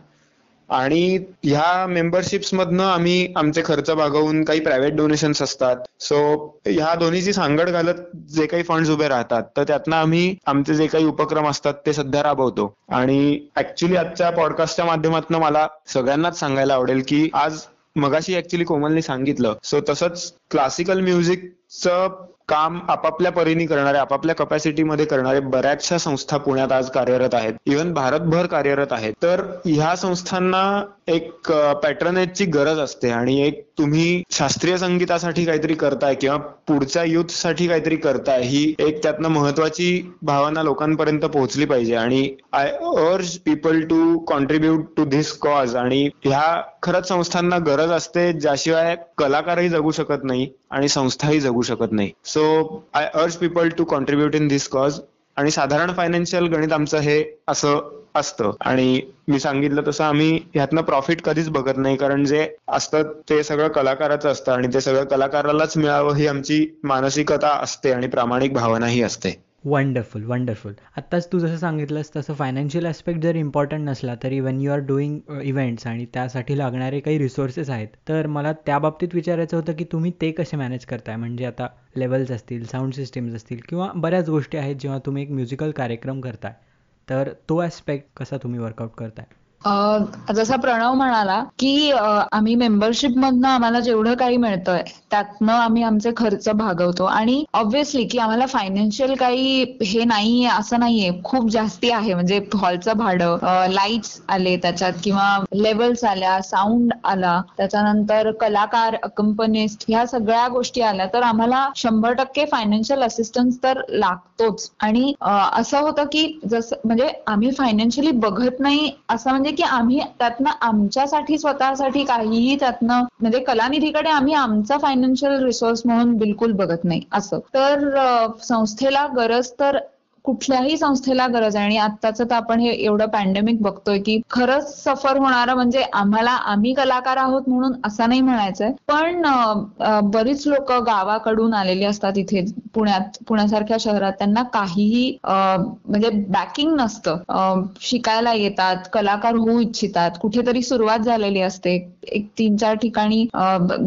आणि ह्या मेंबरशिप्स मधनं आम्ही आमचे खर्च भागवून काही प्रायव्हेट डोनेशन्स असतात. सो ह्या दोन्हीची सांगड घालत जे काही फंड्स उभे राहतात तर त्यातनं आम्ही आमचे जे काही उपक्रम असतात ते सध्या राबवतो. आणि ऍक्च्युली आजच्या पॉडकास्टच्या माध्यमातून मला सगळ्यांनाच सांगायला आवडेल की आज मगाशी ऍक्च्युली कोमलने सांगितलं. सो तसंच क्लासिकल म्युझिकचं काम आपापल्या परीने करणारे आपापल्या कपॅसिटीमध्ये करणारे बऱ्याचशा संस्था पुण्यात आज कार्यरत आहेत. इव्हन भारतभर कार्यरत आहेत. तर ह्या संस्थांना एक पॅटर्नेटची गरज असते आणि एक तुम्ही शास्त्रीय संगीतासाठी काहीतरी करताय किंवा पुढच्या युथसाठी काहीतरी करताय ही एक त्यातनं महत्वाची भावना लोकांपर्यंत पोहोचली पाहिजे. आणि I urge people to contribute to this cause आणि ह्या खरंच संस्थांना गरज असते ज्याशिवाय कलाकारही जगू शकत नाही आणि संस्थाही जगू शकत नाही. So I urge people to contribute in this cause आणि साधारण फायनान्शियल गणित आमचं हे असं असतं. आणि मी सांगितलं तसं आम्ही ह्यातनं प्रॉफिट कधीच बघत नाही कारण जे असतं ते सगळं कलाकाराचं असतं आणि ते सगळं कलाकारालाच मिळावं ही आमची मानसिकता असते आणि प्रामाणिक भावनाही असते. वंडरफुल वंडरफुल आत्ताच तू जसं सांगितलंस तसं फायनान्शियल ॲस्पेक्ट जर इम्पॉर्टंट नसला तरी when you are doing events आणि त्यासाठी लागणारे काही रिसोर्सेस आहेत तर मला त्या बाबतीत विचारायचं होतं की तुम्ही ते कसे मॅनेज करताय? म्हणजे आता लेवल्स असतील साऊंड सिस्टीम्स असतील किंवा बऱ्याच गोष्टी आहेत जेव्हा तुम्ही एक म्युझिकल कार्यक्रम करताय. तर तो ॲस्पेक्ट कसा तुम्ही वर्कआउट करताय? जसा प्रणव म्हणाला की आम्ही मेंबरशिप मधनं आम्हाला जेवढं काही मिळतंय त्यातनं आम्ही आमचे खर्च भागवतो. आणि ऑब्व्हियसली की आम्हाला फायनान्शियल काही हे नाहीये असं नाहीये. खूप जास्ती आहे. म्हणजे हॉलचं भाडं लाईट्स आले त्याच्यात किंवा लेवल्स आल्या साऊंड आला त्याच्यानंतर कलाकार कंपनीस्ट ह्या सगळ्या गोष्टी आल्या तर आम्हाला शंभर टक्के फायनान्शियल असिस्टन्स तर लागतोच. आणि असं होतं की जसं म्हणजे आम्ही फायनान्शियली बघत नाही असं म्हणजे म्हणजे की आम्ही त्यातनं आमच्यासाठी स्वतःसाठी काहीही त्यातनं म्हणजे कलानिधीकडे आम्ही आमचा फायनान्शियल रिसोर्स म्हणून बिलकुल बघत नाही असं. तर संस्थेला गरज तर कुठल्याही संस्थेला गरज आहे. आणि आत्ताचं तर आपण हे एवढं पॅन्डेमिक बघतोय की खरंच सफर होणारं म्हणजे आम्हाला आम्ही कलाकार आहोत म्हणून असं नाही म्हणायचंय. पण बरीच लोक गावाकडून आलेली असतात इथे पुण्यात पुण्यासारख्या शहरात. त्यांना काहीही म्हणजे बॅकिंग नसतं. शिकायला येतात कलाकार होऊ इच्छितात. कुठेतरी सुरुवात झालेली असते. एक तीन चार ठिकाणी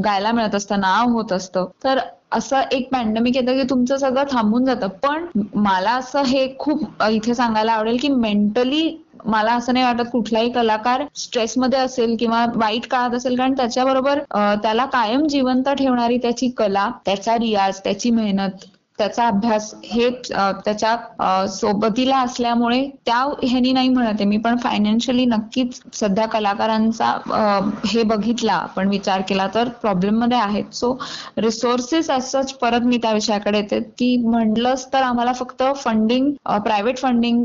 गायला मिळत असतं नाव होत असतं. तर असं एक पॅन्डेमिक येतं की तुमचं सगळं थांबून जातं. पण मला असं हे खूप इथे सांगायला आवडेल की मेंटली मला असं नाही वाटत कुठलाही कलाकार स्ट्रेसमध्ये असेल किंवा वाईट काळात असेल. कारण त्याच्याबरोबर त्याला कायम जिवंत ठेवणारी त्याची कला त्याचा रियाज त्याची मेहनत त्याचा अभ्यास हे त्याच्या सोबतीला असल्यामुळे त्या ह्यानी नाही म्हणत आहे. मी पण फायनान्शियली नक्कीच सध्या कलाकारांचा हे बघितला आपण विचार केला तर प्रॉब्लेममध्ये आहेत. सो रिसोर्सेस असंच परत मी त्या विषयाकडे येते. की म्हणलंच तर आम्हाला फक्त फंडिंग प्रायव्हेट फंडिंग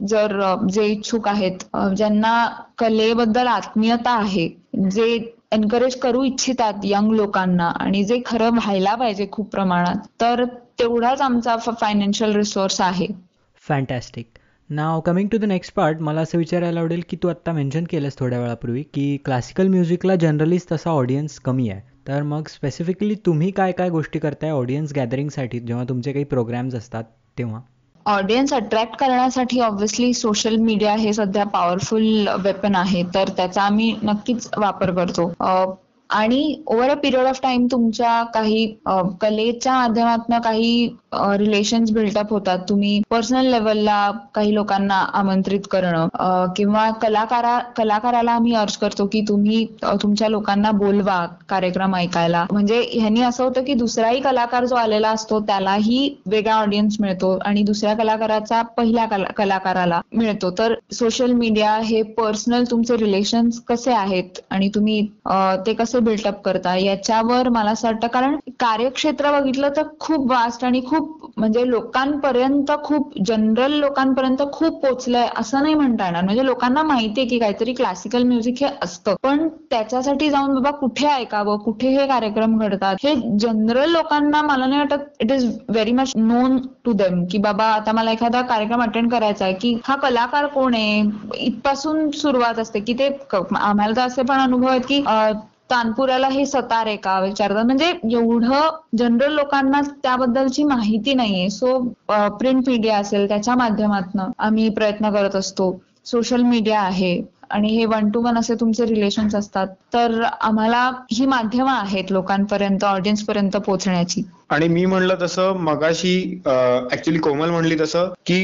जर जे इच्छुक आहेत ज्यांना कलेबद्दल आत्मीयता आहे जे एनकरेज करू इच्छितात यंग लोकांना आणि जे खरं व्हायला पाहिजे खूप प्रमाणात तर तेवढाच आमचा फायनान्शियल रिसोर्स आहे. Fantastic now coming to the next part मला असं विचारायला आवडेल की तू आत्ता मेन्शन केलंस थोड्या वेळापूर्वी की क्लासिकल म्युझिकला जनरलीच तसा ऑडियन्स कमी आहे. तर मग स्पेसिफिकली तुम्ही काय काय गोष्टी करताय ऑडियन्स गॅदरिंगसाठी जेव्हा तुमचे काही प्रोग्राम्स असतात तेव्हा? ऑडियन्स अट्रॅक्ट करण्यासाठी ऑब्व्हियसली सोशल मीडिया हे सध्या पॉवरफुल वेपन आहे. तर त्याचा आम्ही नक्कीच वापर करतो. आणि over a period of time तुमच्या काही कलेच्या माध्यमातून काही रिलेशन्स बिल्टअप होतात. तुम्ही पर्सनल लेवलला काही लोकांना आमंत्रित करणं किंवा कलाकारा कलाकाराला आम्ही अर्ज करतो की तुम्ही तुमच्या लोकांना बोलवा कार्यक्रम ऐकायला. म्हणजे ह्यांनी असं होतं की दुसराही कलाकार जो आलेला असतो त्यालाही वेगळा ऑडियन्स मिळतो आणि दुसऱ्या कलाकाराचा पहिल्या कलाकाराला मिळतो. तर सोशल मीडिया हे पर्सनल तुमचे रिलेशन्स कसे आहेत आणि तुम्ही ते कसे कसे बिल्टअप करता. याच्यावर मला असं वाटतं कारण कार्यक्षेत्र बघितलं तर खूप वास्ट आणि खूप म्हणजे लोकांपर्यंत खूप जनरल लोकांपर्यंत खूप पोचलंय असं नाही म्हणता येणार. म्हणजे लोकांना माहितीये की काहीतरी क्लासिकल म्युझिक हे असतं. पण त्याच्यासाठी जाऊन बाबा कुठे ऐकावं? कुठे हे कार्यक्रम घडतात? हे जनरल लोकांना मला नाही वाटत it is very much known to them की बाबा आता मला एखादा कार्यक्रम अटेंड करायचा आहे की हा कलाकार कोण आहे? इथपासून सुरुवात असते. की ते आम्हाला तर असे पण अनुभव आहेत की तानपुराला हे सतार आहे का? विचारतात. म्हणजे एवढं जनरल लोकांना त्याबद्दलची माहिती नाहीये. सो प्रिंट मीडिया असेल त्याच्या माध्यमातून आम्ही प्रयत्न करत असतो. सोशल मीडिया आहे आणि हे वन टू वन असे तुमचे रिलेशन्स असतात. तर आम्हाला ही माध्यमं आहेत लोकांपर्यंत ऑडियन्स पर्यंत पोहोचण्याची. आणि मी म्हणलं तसं मगाशी ऍक्च्युली कोमल म्हणली तसं की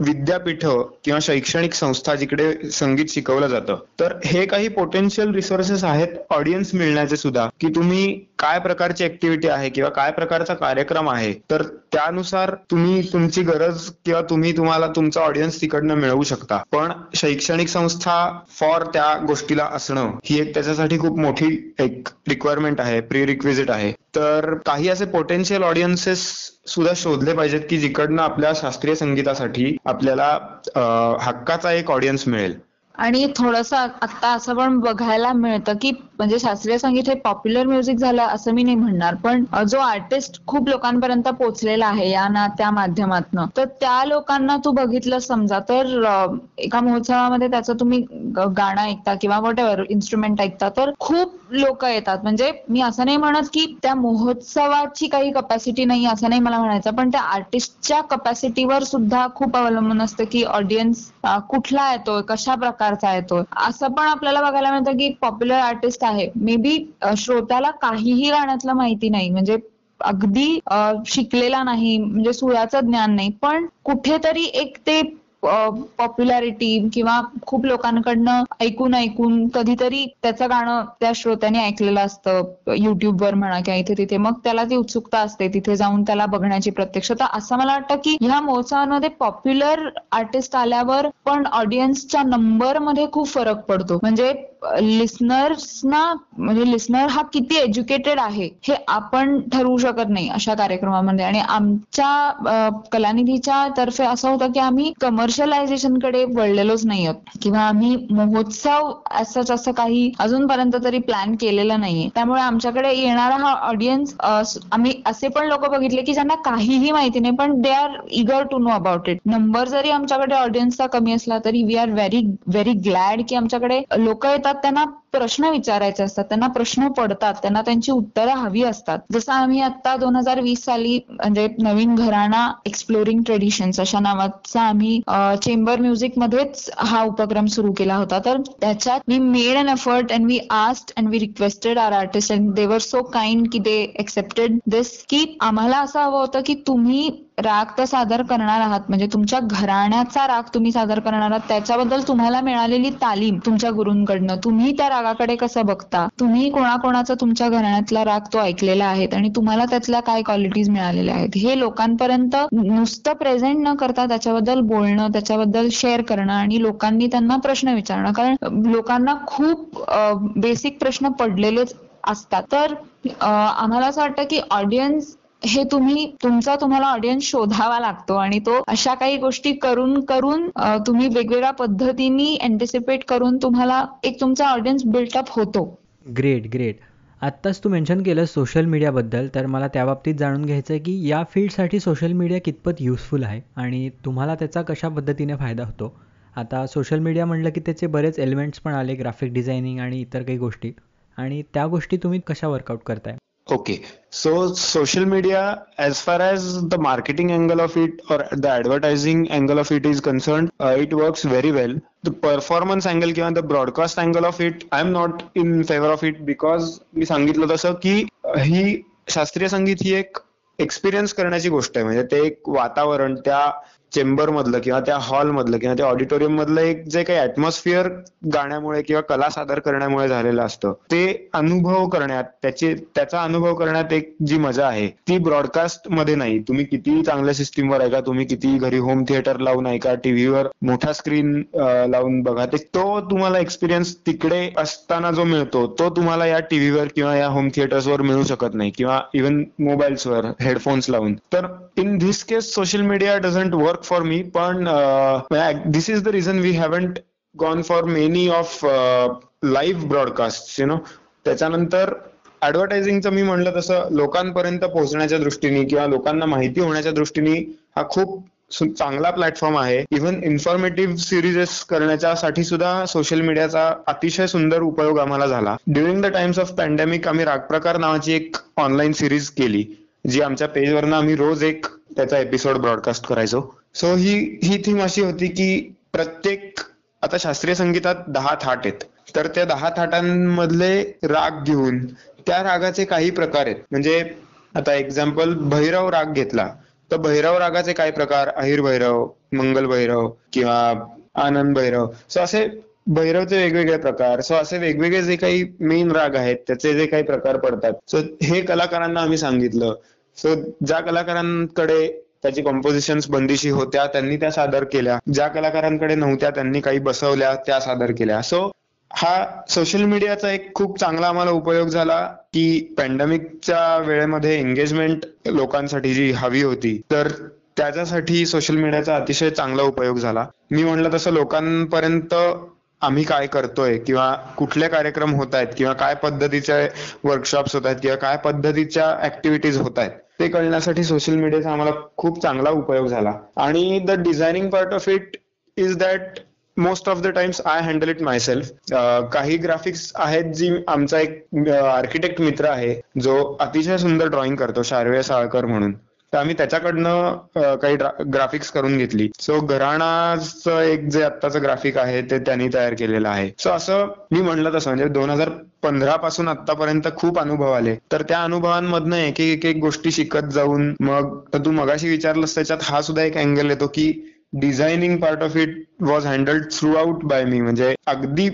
विद्यापीठ किंवा शैक्षणिक संस्था जिकडे संगीत शिकवलं जातं तर हे काही पोटेन्शियल रिसोर्सेस आहेत ऑडियन्स मिळण्याचे सुद्धा की तुम्ही काय प्रकारची ऍक्टिव्हिटी आहे किंवा काय प्रकारचा कार्यक्रम आहे तर त्यानुसार तुम्ही तुमची गरज किंवा तुम्ही तुम्हाला तुमचा ऑडियन्स तिकडनं मिळवू शकता. पण शैक्षणिक संस्था फॉर त्या गोष्टीला असणं ही एक त्याच्यासाठी खूप मोठी एक रिक्वायरमेंट आहे प्री रिक्विजिट आहे. तर काही असे पोटेन्शियल ऑडियन्सेस सुद्धा शोधले पाहिजेत की जिकडनं आपल्या शास्त्रीय संगीतासाठी आपल्याला हक्काचा एक ऑडियन्स मिळेल. आणि थोडस आता असं पण बघायला मिळतं की म्हणजे शास्त्रीय संगीत हे पॉप्युलर म्युझिक झालं असं मी नाही म्हणणार पण जो आर्टिस्ट खूप लोकांपर्यंत पोहोचलेला आहे या ना त्या माध्यमातनं तर त्या लोकांना तू बघितलं समजा तर एका महोत्सवामध्ये त्याचं तुम्ही गाणं ऐकता किंवा वॉट एव्हर इन्स्ट्रुमेंट ऐकता तर खूप लोक येतात. म्हणजे मी असं नाही म्हणत की त्या महोत्सवाची काही कपॅसिटी नाही असं नाही मला म्हणायचं पण त्या आर्टिस्टच्या कपॅसिटीवर सुद्धा खूप अवलंबून असतं की ऑडियन्स कुठला येतोय कशा प्रकारचा येतोय असं पण आपल्याला बघायला मिळतं की पॉप्युलर आर्टिस्ट आहे. मे बी श्रोत्याला काहीही गाण्यातलं माहिती नाही. म्हणजे अगदी शिकलेला नाही. म्हणजे सुराचं ज्ञान नाही. पण कुठेतरी एक ते पॉप्युलॅरिटी किंवा खूप लोकांकडनं ऐकून ऐकून कधीतरी त्याचं गाणं त्या श्रोत्याने ऐकलेलं असतं युट्यूबवर म्हणा किंवा इथे तिथे. मग त्याला ती उत्सुकता असते तिथे जाऊन त्याला बघण्याची प्रत्यक्ष तर असं मला वाटतं की ह्या महोत्सवांमध्ये पॉप्युलर आर्टिस्ट आल्यावर पण ऑडियन्सच्या नंबरमध्ये खूप फरक पडतो. म्हणजे लिस्नर्सना म्हणजे लिस्नर हा किती एज्युकेटेड आहे हे आपण ठरवू शकत नाही अशा कार्यक्रमामध्ये. आणि आमच्या कलानिधीच्या तर्फे असं होतं की आम्ही कमर्शियलायझेशनकडे वळलेलोच नाही आहोत. किंवा आम्ही महोत्सव असंच असं काही अजूनपर्यंत तरी प्लॅन केलेला नाहीये. त्यामुळे आमच्याकडे येणारा हा ऑडियन्स आम्ही असे पण लोक बघितले की ज्यांना काहीही माहिती नाही पण they are eager to know about it number जरी आमच्याकडे ऑडियन्सचा कमी असला तरी we are very very glad की आमच्याकडे लोक येतात त्यांना प्रश्न विचारायचे असतात त्यांना प्रश्न पडतात त्यांना त्यांची उत्तरं हवी असतात. जसं आम्ही आता दोन हजार वीस साली म्हणजे नवीन घराणा एक्सप्लोरिंग ट्रेडिशन्स अशा नावाचा आम्ही चेंबर म्युझिक मध्येच हा उपक्रम सुरू केला होता. तर त्याच्यात we made an effort and we asked and we requested our artist and they were so kind की दे एक्सेप्टेड दिस की आम्हाला असं हवं होतं की तुम्ही राग तर सादर करणार आहात. म्हणजे तुमच्या घराण्याचा राग तुम्ही सादर करणार आहात. त्याच्याबद्दल तुम्हाला मिळालेली तालीम तुमच्या गुरूंकडनं. तुम्ही त्या रागाकडे कसं बघता? तुम्ही कोणाकोणाचा तुमच्या घराण्यातला राग तो ऐकलेला आहे आणि तुम्हाला त्यातल्या काय क्वालिटीज मिळालेल्या आहेत? हे लोकांपर्यंत नुसतं प्रेझेंट न करता त्याच्याबद्दल बोलणं त्याच्याबद्दल शेअर करणं आणि लोकांनी त्यांना प्रश्न विचारणं. कारण लोकांना खूप बेसिक प्रश्न पडलेलेच असतात. तर आम्हाला असं वाटतं की ऑडियन्स हे तुम्ही तुमचा तुम्हाला ऑडियन्स शोधावा लागतो आणि तो अशा काही गोष्टी करून करून तुम्ही वेगवेगळ्या पद्धतीने अँटिसिपेट करून तुम्हाला एक तुमचा ऑडियन्स बिल्टअप होतो. ग्रेट ग्रेट आत्ताच तू मेन्शन केलं सोशल मीडियाबद्दल तर मला त्या बाबतीत जाणून घ्यायचं आहे की या फील्डसाठी सोशल मीडिया कितपत युजफुल आहे आणि तुम्हाला त्याचा कशा पद्धतीने फायदा होतो? आता सोशल मीडिया म्हटलं की त्याचे बरेच एलिमेंट्स पण आले ग्राफिक डिझायनिंग आणि इतर काही गोष्टी. आणि त्या गोष्टी तुम्ही कशा वर्कआउट करताय? Okay so social media as far as the marketing angle of it or the advertising angle of it is concern it works very well the performance angle किंवा the broadcast angle of it I am not in favour of it because मी सांगितलं तसं की ही शास्त्रीय संगीत ही एक experience करण्याची गोष्ट आहे. म्हणजे ते एक वातावरण त्या चेंबर मधलं किंवा त्या हॉल मधलं किंवा त्या ऑडिटोरियम मधलं एक जे काही ऍटमॉस्फिअर गाण्यामुळे किंवा कला सादर करण्यामुळे झालेलं असतं ते अनुभव करण्यात त्याची त्याचा अनुभव करण्यात एक जी मजा आहे ती ब्रॉडकास्टमध्ये नाही. तुम्ही किती चांगल्या सिस्टीमवर ऐका तुम्ही किती घरी होम थिएटर लावून ऐका टीव्हीवर मोठा स्क्रीन लावून बघा ते तो तुम्हाला एक्सपिरियन्स तिकडे असताना जो मिळतो तो तुम्हाला या टीव्हीवर किंवा या होम थिएटर्सवर मिळू शकत नाही. किंवा इव्हन मोबाईल्सवर हेडफोन्स लावून. तर in this case social media doesn't work for me पण this is the reason we haven't gone for many of live broadcast you know त्याच्यानंतर ऍडव्हर्टायझिंगचं मी म्हणलं तसं लोकांपर्यंत पोहोचण्याच्या दृष्टीने किंवा लोकांना माहिती होण्याच्या दृष्टीने हा खूप चांगला प्लॅटफॉर्म आहे. इव्हन इन्फॉर्मेटिव्ह सिरीजेस करण्याच्यासाठी सुद्धा सोशल मीडियाचा अतिशय सुंदर उपयोग आम्हाला झाला. During the times of pandemic आम्ही रागप्रकार नावाची एक ऑनलाईन सिरीज केली जी आमच्या पेजवरनं आम्ही रोज एक त्याचा एपिसोड ब्रॉडकास्ट करायचो. सो ही ही थीम अशी होती की प्रत्येक आता शास्त्रीय संगीतात दहा थाट आहेत. तर त्या दहा थाटांमधले राग घेऊन त्या रागाचे काही प्रकार आहेत. म्हणजे आता एक्झाम्पल भैरव राग घेतला. तर भैरव रागाचे काही प्रकार? अहिर भैरव मंगल भैरव किंवा आनंद भैरव. सो असे भैरवचे वेगवेगळे प्रकार. सो असे वेगवेगळे जे काही मेन राग आहेत त्याचे जे काही प्रकार पडतात. सो हे कलाकारांना आम्ही सांगितलं. सो ज्या कलाकारांकडे त्याची कॉम्पोजिशन बंदिशी होत्या त्यांनी त्या सादर केल्या. ज्या कलाकारांकडे नव्हत्या त्यांनी काही बसवल्या त्या सादर केल्या. सो हा सोशल मीडियाचा एक खूप चांगला आम्हाला उपयोग झाला की पॅन्डेमिकच्या वेळेमध्ये एंगेजमेंट लोकांसाठी जी हवी होती तर त्याच्यासाठी सोशल मीडियाचा अतिशय चांगला उपयोग झाला. मी म्हणलं तसं लोकांपर्यंत आम्ही काय करतोय किंवा कुठले कार्यक्रम होत आहेत किंवा काय पद्धतीचे वर्कशॉप्स होत आहेत किंवा काय पद्धतीच्या ऍक्टिव्हिटीज होत आहेत ते कळण्यासाठी सोशल मीडियाचा आम्हाला खूप चांगला उपयोग झाला. आणि the designing part of it is that most of the times I handle it myself काही ग्राफिक्स आहेत जी आमचा एक आर्किटेक्ट मित्र आहे जो अतिशय सुंदर ड्रॉइंग करतो शार्वे साळकर म्हणून. तर आम्ही त्याच्याकडनं काही ग्राफिक्स करून घेतली. सो घराणाचं एक जे आत्ताचं ग्राफिक आहे ते त्यांनी तयार केलेलं आहे. सो असं मी म्हणलं तसं म्हणजे दोन हजार पंधरा पासून आतापर्यंत खूप अनुभव आले. तर त्या अनुभवांमधनं एक एक एक गोष्टी शिकत जाऊन मग तू मगाशी विचारलंस त्याच्यात हा सुद्धा एक अँगल येतो की designing part of it was handled throughout by me म्हणजे अगदी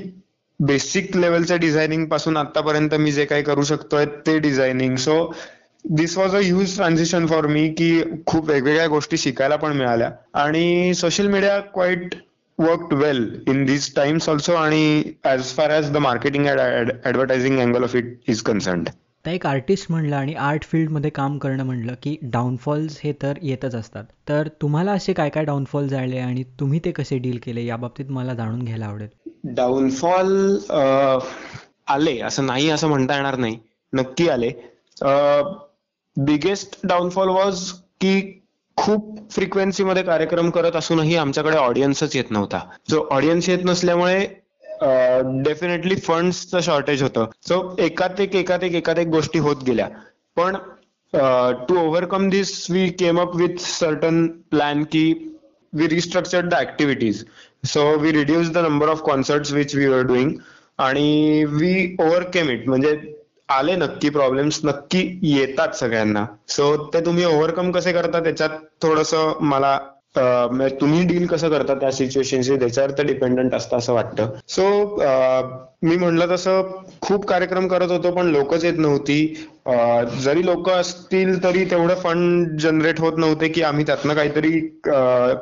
बेसिक लेवलच्या डिझायनिंगपासून आतापर्यंत मी जे काही करू शकतोय ते designing so this was a huge transition for me की खूप वेगवेगळ्या गोष्टी शिकायला पण मिळाल्या. आणि social media quite worked well in this times also आणि as far as the marketing advertising angle of it is concerned आता एक आर्टिस्ट म्हणलं आणि आर्ट फील्डमध्ये काम करणं म्हणलं की डाऊनफॉल्स हे तर येतच असतात. तर तुम्हाला असे काय काय डाऊनफॉल जाळले आणि तुम्ही ते कसे डील केले या बाबतीत मला जाणून घ्यायला आवडेल. डाऊनफॉल आले असं नाही असं म्हणता येणार नाही. नक्की आले. बिगेस्ट डाऊनफॉल वॉज की खूप फ्रिक्वेन्सीमध्ये कार्यक्रम करत असूनही आमच्याकडे ऑडियन्सच येत नव्हता. जो ऑडियन्स येत नसल्यामुळे डेफिनेटली फंड्सचं शॉर्टेज होतं सो एकात एक एकात एक एकात एक गोष्टी होत गेल्या. पण to overcome this we came up with certain plan की we restructured the activities so we reduce the number of concerts which we are doing आणि वी ओव्हरकेम इट म्हणजे आले नक्की प्रॉब्लेम्स नक्की येतात सगळ्यांना. सो ते तुम्ही ओव्हरकम कसे करता त्याच्यात थोडस मला म्हणजे तुम्ही डील कसं करता त्या सिच्युएशनशी त्याच्यावर तर डिपेंडंट असतं असं वाटतं. सो मी म्हणलं तसं खूप कार्यक्रम करत होतो पण लोकच येत नव्हती. जरी लोक असतील तरी तेवढं फंड जनरेट होत नव्हते की आम्ही त्यातनं काहीतरी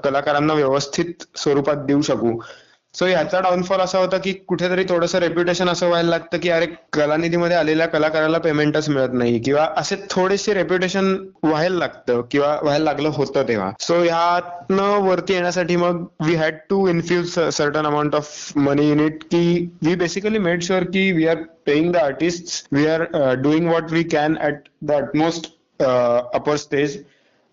कलाकारांना व्यवस्थित स्वरूपात देऊ शकू. सो याचा डाऊनफॉल असा होता की कुठेतरी थोडंसं रेप्युटेशन असं व्हायला लागतं की अरे कलानिधीमध्ये आलेल्या कलाकाराला पेमेंटच मिळत नाही. किंवा असे थोडेसे रेप्युटेशन व्हायला लागतं किंवा व्हायला लागलं होतं तेव्हा. सो ह्यातनं वरती येण्यासाठी मग we had to infuse certain amount of money unit की वी बेसिकली मेड शुअर की we are paying the artist we are doing what we can at the utmost upper stage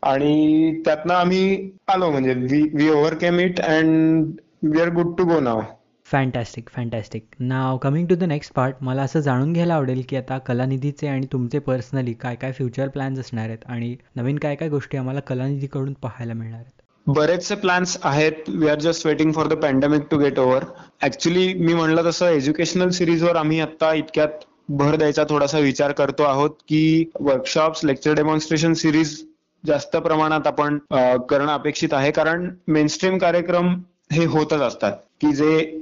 आणि त्यातनं आम्ही आलो. म्हणजे we we overcame it and we are good to go now fantastic fantastic now coming to the next part मला असं जाणून घ्यायला आवडेल की आता कलानिधीचे आणि तुमचे पर्सनली काय काय फ्युचर प्लॅन्स असणार आहेत आणि नवीन काय काय गोष्टी आम्हाला कलानिधीकडून पाहायला मिळणार आहेत? बरेचसे प्लॅन्स आहेत. We are just waiting for the pandemic to get over actually मी म्हणलं तसं एज्युकेशनल सिरीजवर आम्ही आता इतक्यात भर द्यायचा थोडासा विचार करतो आहोत की वर्कशॉप्स लेक्चर डेमॉन्स्ट्रेशन सिरीज जास्त प्रमाणात आपण करणं अपेक्षित आहे. कारण मेनस्ट्रीम कार्यक्रम हे होतच असतात. की जे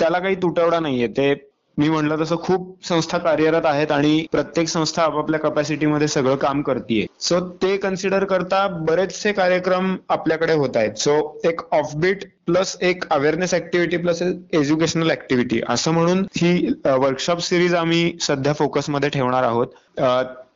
त्याला काही तुटवडा नाहीये. ते मी म्हणलं तसं खूप संस्था कार्यरत आहेत आणि प्रत्येक संस्था आपापल्या कपॅसिटीमध्ये सगळं काम करते सो ते कन्सिडर करता बरेचसे कार्यक्रम आपल्याकडे होत आहेत. सो एक ऑफबीट प्लस एक awareness activity plus educational activity असं म्हणून ही वर्कशॉप सिरीज आम्ही सध्या फोकसमध्ये ठेवणार आहोत.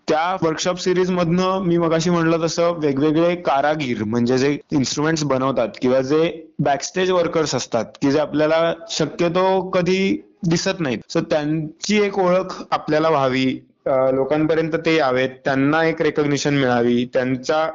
त्या वर्कशॉप सिरीज मधनं मी मगाशी म्हणलं तसं वेगवेगळे कारागीर म्हणजे जे इन्स्ट्रुमेंट्स बनवतात किंवा जे बॅकस्टेज वर्कर्स असतात की जे आपल्याला शक्यतो कधी दिसत नाहीत. सो त्यांची एक ओळख आपल्याला व्हावी. लोकांपर्यंत ते यावेत. त्यांना एक रेकॉग्निशन मिळावी. त्यांचा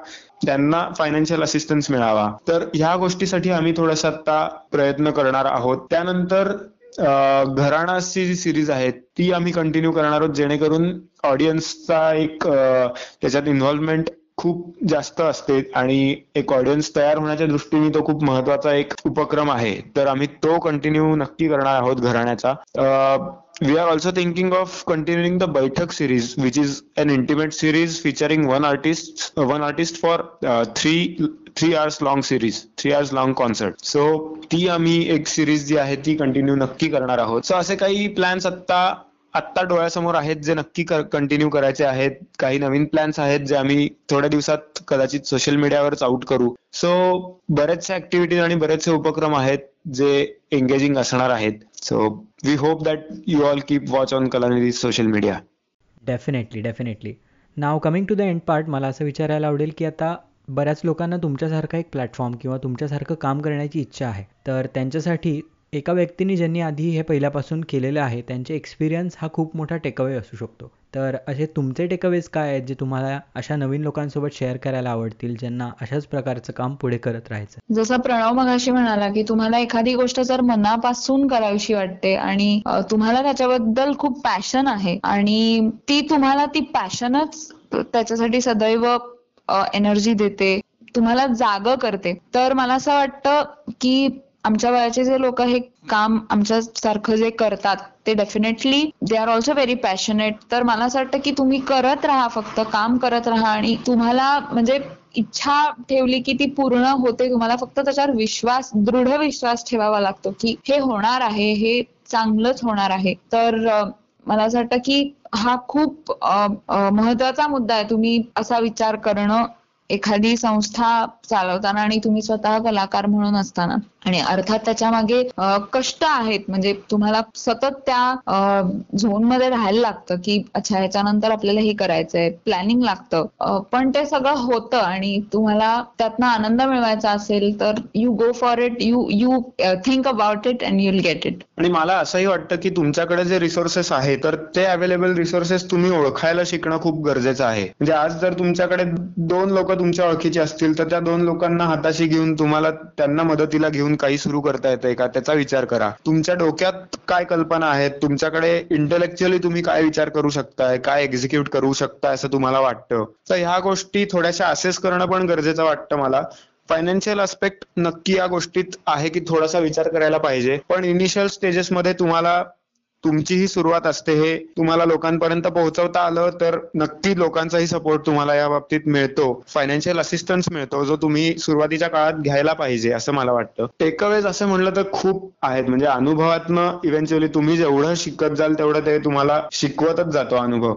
त्यांना फायनान्शियल असिस्टन्स मिळावा. तर ह्या गोष्टीसाठी आम्ही थोडासा आता प्रयत्न करणार आहोत. त्यानंतर घराणाची जी सिरीज आहे ती आम्ही कंटिन्यू करणार आहोत जेणेकरून ऑडियन्सचा एक त्याच्यात इन्व्हॉल्वमेंट खूप जास्त असते आणि एक ऑडियन्स तयार होण्याच्या दृष्टीने तो खूप महत्त्वाचा एक उपक्रम आहे. तर आम्ही तो कंटिन्यू नक्की करणार आहोत घराण्याचा. We are also thinking of continuing the baithak series which is an intimate series featuring one artist one artist for three three hours long series three hours long concert so ती आम्ही एक series जी आहे ती continue नक्की करणार आहोत. So असे काही प्लॅन्स आता आत्ता डोळ्यासमोर आहेत जे नक्की कंटिन्यू करायचे आहेत. काही नवीन प्लॅन्स आहेत जे आम्ही थोड्या दिवसात कदाचित सोशल मीडियावरच आउट करू. सो बरेचसे ऍक्टिव्हिटीज आणि बरेचसे उपक्रम आहेत जे एंगेजिंग असणार आहेत. So we hope that you all keep watch on Kalanidhi's social media definitely definitely now coming to the end part मला असं विचारायला आवडेल की आता बऱ्याच लोकांना तुमच्यासारखा एक प्लॅटफॉर्म किंवा तुमच्यासारखं काम करण्याची इच्छा आहे. तर त्यांच्यासाठी एका व्यक्तीने ज्यांनी आधी हे पहिल्यापासून केलेलं आहे त्यांचे एक्सपिरियन्स हा खूप मोठा टेकअवे असू शकतो. तर असे तुमचे टेकअवेज काय आहेत जे तुम्हाला अशा नवीन लोकांसोबत शेअर करायला आवडतील ज्यांना अशाच प्रकारचं काम पुढे करत राहायचं जसं प्रणव मगाशी म्हणाला की तुम्हाला एखादी गोष्ट जर मनापासून करावीशी वाटते आणि तुम्हाला त्याच्याबद्दल खूप पॅशन आहे आणि ती तुम्हाला ती पॅशनच त्याच्यासाठी सदैव एनर्जी देते तुम्हाला जाग करते. तर मला असं वाटतं की आमच्या वयाचे जे लोक हे काम आमच्या सारखं जे करतात ते definitely they are also very passionate तर मला असं वाटतं की तुम्ही करत राहा फक्त काम करत राहा आणि तुम्हाला म्हणजे इच्छा ठेवली की ती पूर्ण होते तुम्हाला फक्त त्याच्यावर विश्वास दृढ विश्वास ठेवावा लागतो की हे होणार आहे हे चांगलंच होणार आहे. तर मला असं वाटतं की हा खूप महत्त्वाचा मुद्दा आहे. तुम्ही असा विचार करणं एखादी संस्था चालवताना आणि तुम्ही स्वतः कलाकार म्हणून असताना. आणि अर्थात त्याच्यामागे कष्ट आहेत. म्हणजे तुम्हाला सतत त्या झोनमध्ये राहायला लागतं की अच्छा ह्याच्यानंतर आपल्याला हे करायचंय प्लॅनिंग लागतं. पण ते सगळं होतं आणि तुम्हाला त्यातनं आनंद मिळवायचा असेल तर you go for it you you think about it and you'll get it आणि मला असंही वाटतं की तुमच्याकडे जे रिसोर्सेस आहे तर ते अवेलेबल रिसोर्सेस तुम्ही ओळखायला शिकणं खूप गरजेचं आहे. म्हणजे आज जर तुमच्याकडे दोन लोक तुमच्या ओळखीचे असतील तर त्या दोन लोकांना हाताशी घेऊन तुम्हाला त्यांना मदतीला घेऊन काही सुरू करता येते का? त्याचा विचार करा. तुमच्या डोक्यात काय कल्पना आहेत? तुमच्याकडे इंटेलेक्च्युअली तुम्ही काय विचार करू शकताय? काय एक्झिक्यूट करू शकताय असं तुम्हाला वाटतं? तर ह्या गोष्टी थोड्याशा असेस करणं पण गरजेचं वाटतं मला. फायनान्शियल अस्पेक्ट नक्की या गोष्टीत आहे की थोडासा विचार करायला पाहिजे. पण इनिशियल स्टेजेसमध्ये तुम्हाला तुमचीही सुरुवात असते हे तुम्हाला लोकांपर्यंत पोहोचवता आलं तर नक्की लोकांचाही सपोर्ट तुम्हाला या बाबतीत मिळतो. फायनान्शियल असिस्टन्स मिळतो जो तुम्ही सुरुवातीच्या काळात घ्यायला पाहिजे असं मला वाटतं. टेकअवेज असं म्हणलं तर खूप आहेत. म्हणजे अनुभवातनं इव्हेंच्युअली तुम्ही जेवढं शिकत जाल तेवढं ते तुम्हाला शिकवतच जातो अनुभव.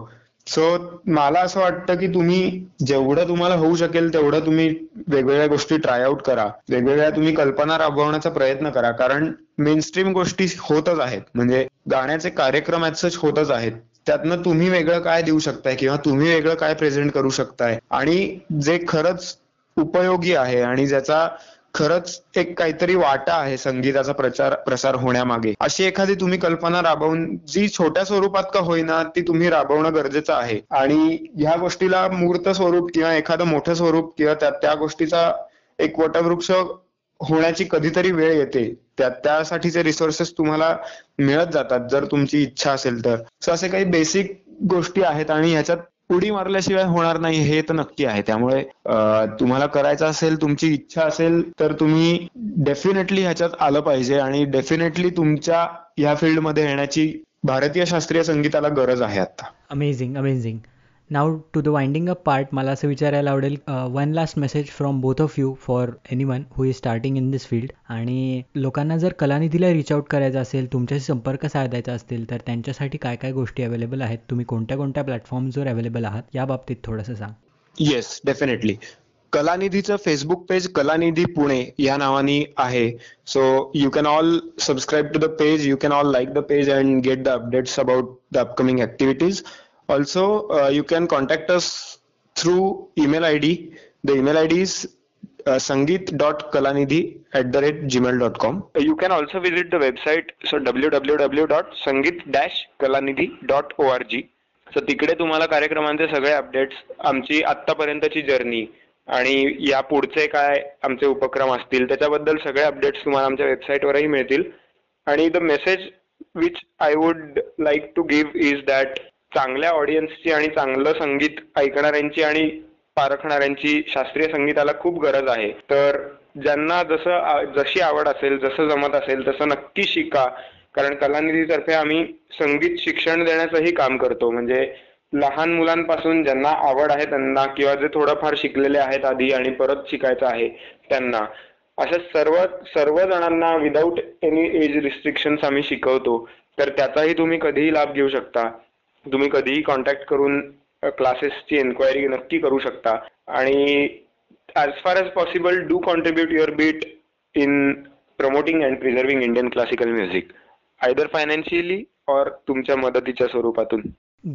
सो मला असं वाटतं की तुम्ही जेवढं तुम्हाला होऊ शकेल तेवढं तुम्ही वेगवेगळ्या गोष्टी ट्राय आउट करा. वेगवेगळ्या तुम्ही कल्पना राबवण्याचा प्रयत्न करा. कारण मेनस्ट्रीम गोष्टी होतच आहेत. म्हणजे गाण्याचे कार्यक्रम ऍज होतच आहेत. त्यातनं तुम्ही वेगळं काय देऊ शकताय किंवा तुम्ही वेगळं काय प्रेझेंट करू शकताय? आणि जे खरंच उपयोगी आहे आणि ज्याचा खरंच एक काहीतरी वाटा आहे संगीताचा प्रचार प्रसार होण्यामागे. अशी एखादी तुम्ही कल्पना राबवून जी छोट्या स्वरूपात का होईना ती तुम्ही राबवणं गरजेचं आहे. आणि ह्या गोष्टीला मूर्त स्वरूप किंवा एखादं मोठं स्वरूप किंवा त्या त्या गोष्टीचा एक वटवृक्ष होण्याची कधीतरी वेळ येते. त्या त्यासाठीचे रिसोर्सेस तुम्हाला मिळत जातात जर तुमची इच्छा असेल तर. सो असे काही बेसिक गोष्टी आहेत आणि ह्याच्यात उडी मारल्याशिवाय होणार नाही हे तर नक्की आहे. त्यामुळे तुम्हाला करायचं असेल तुमची इच्छा असेल तर तुम्ही डेफिनेटली ह्याच्यात आलं पाहिजे आणि डेफिनेटली तुमच्या या फील्डमध्ये येण्याची भारतीय शास्त्रीय संगीताला गरज आहे आता amazing amazing now to the winding up part मला असं विचारायला आवडेल one last message from both of you for any one who is starting in this field आणि लोकांना जर कलानिधीला रीच आउट करायचा असेल तुमच्याशी संपर्क साधायचा असतील तर त्यांच्यासाठी काय काय गोष्टी अवेलेबल आहेत? तुम्ही कोणत्या कोणत्या प्लॅटफॉर्मवर अवेलेबल आहात? या बाबतीत थोडंसं सांग. येस डेफिनेटली कलानिधीचं फेसबुक पेज कलानिधी पुणे या नावाने आहे. So you can all subscribe to the page you can all like the page and get the updates about the upcoming activities also you can contact us through email I D the email I D is Sangeet dot Kalanidhi at the rate Gmail dot com you can also visit the website so W W W dot Sangeet dash Kalanidhi dot O R G so तिकडे तुम्हाला कार्यक्रमांचे सगळे updates आमची आत्तापर्यंतची journey आणि या पुढचे काय आमचे उपक्रम असतील त्याच्याबद्दल सगळे अपडेट्स तुम्हाला आमच्या वेबसाईटवरही मिळतील. आणि the message which I would like to give is that चांगल्या ऑडियन्सची आणि चांगलं संगीत ऐकणाऱ्यांची आणि पारखणाऱ्यांची शास्त्रीय संगीताला खूप गरज आहे. तर ज्यांना जसं जशी आवड असेल जसं जमत असेल तसं नक्की शिका. कारण कलानिधीतर्फे आम्ही संगीत शिक्षण देण्याचंही काम करतो. म्हणजे लहान मुलांपासून ज्यांना आवड आहे त्यांना किंवा जे थोडंफार शिकलेले आहेत आधी आणि परत शिकायचं आहे त्यांना अशा सर्व सर्व जणांना विदाऊट एनी एज रिस्ट्रिक्शन आम्ही शिकवतो. तर त्याचाही तुम्ही कधीही लाभ घेऊ शकता. तुम्ही कधीही कॉन्टॅक्ट करून क्लासेसची एन्क्वायरी नक्की करू शकता. आणि as far as possible do contribute your bit in promoting and preserving Indian classical music either financially और तुमच्या मदतीच्या स्वरूपातून.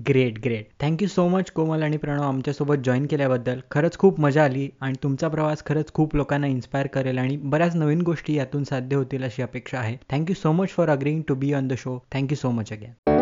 Great great thank you so much Komal आणि प्रणव आमच्यासोबत जॉईन केल्याबद्दल. खरंच खूप मजा आली आणि तुमचा प्रवास खरंच खूप लोकांना इन्स्पायर करेल आणि बऱ्याच नवीन गोष्टी यातून साध्य होतील अशी अपेक्षा आहे. Thank you so much for agreeing to be on the show thank you so much again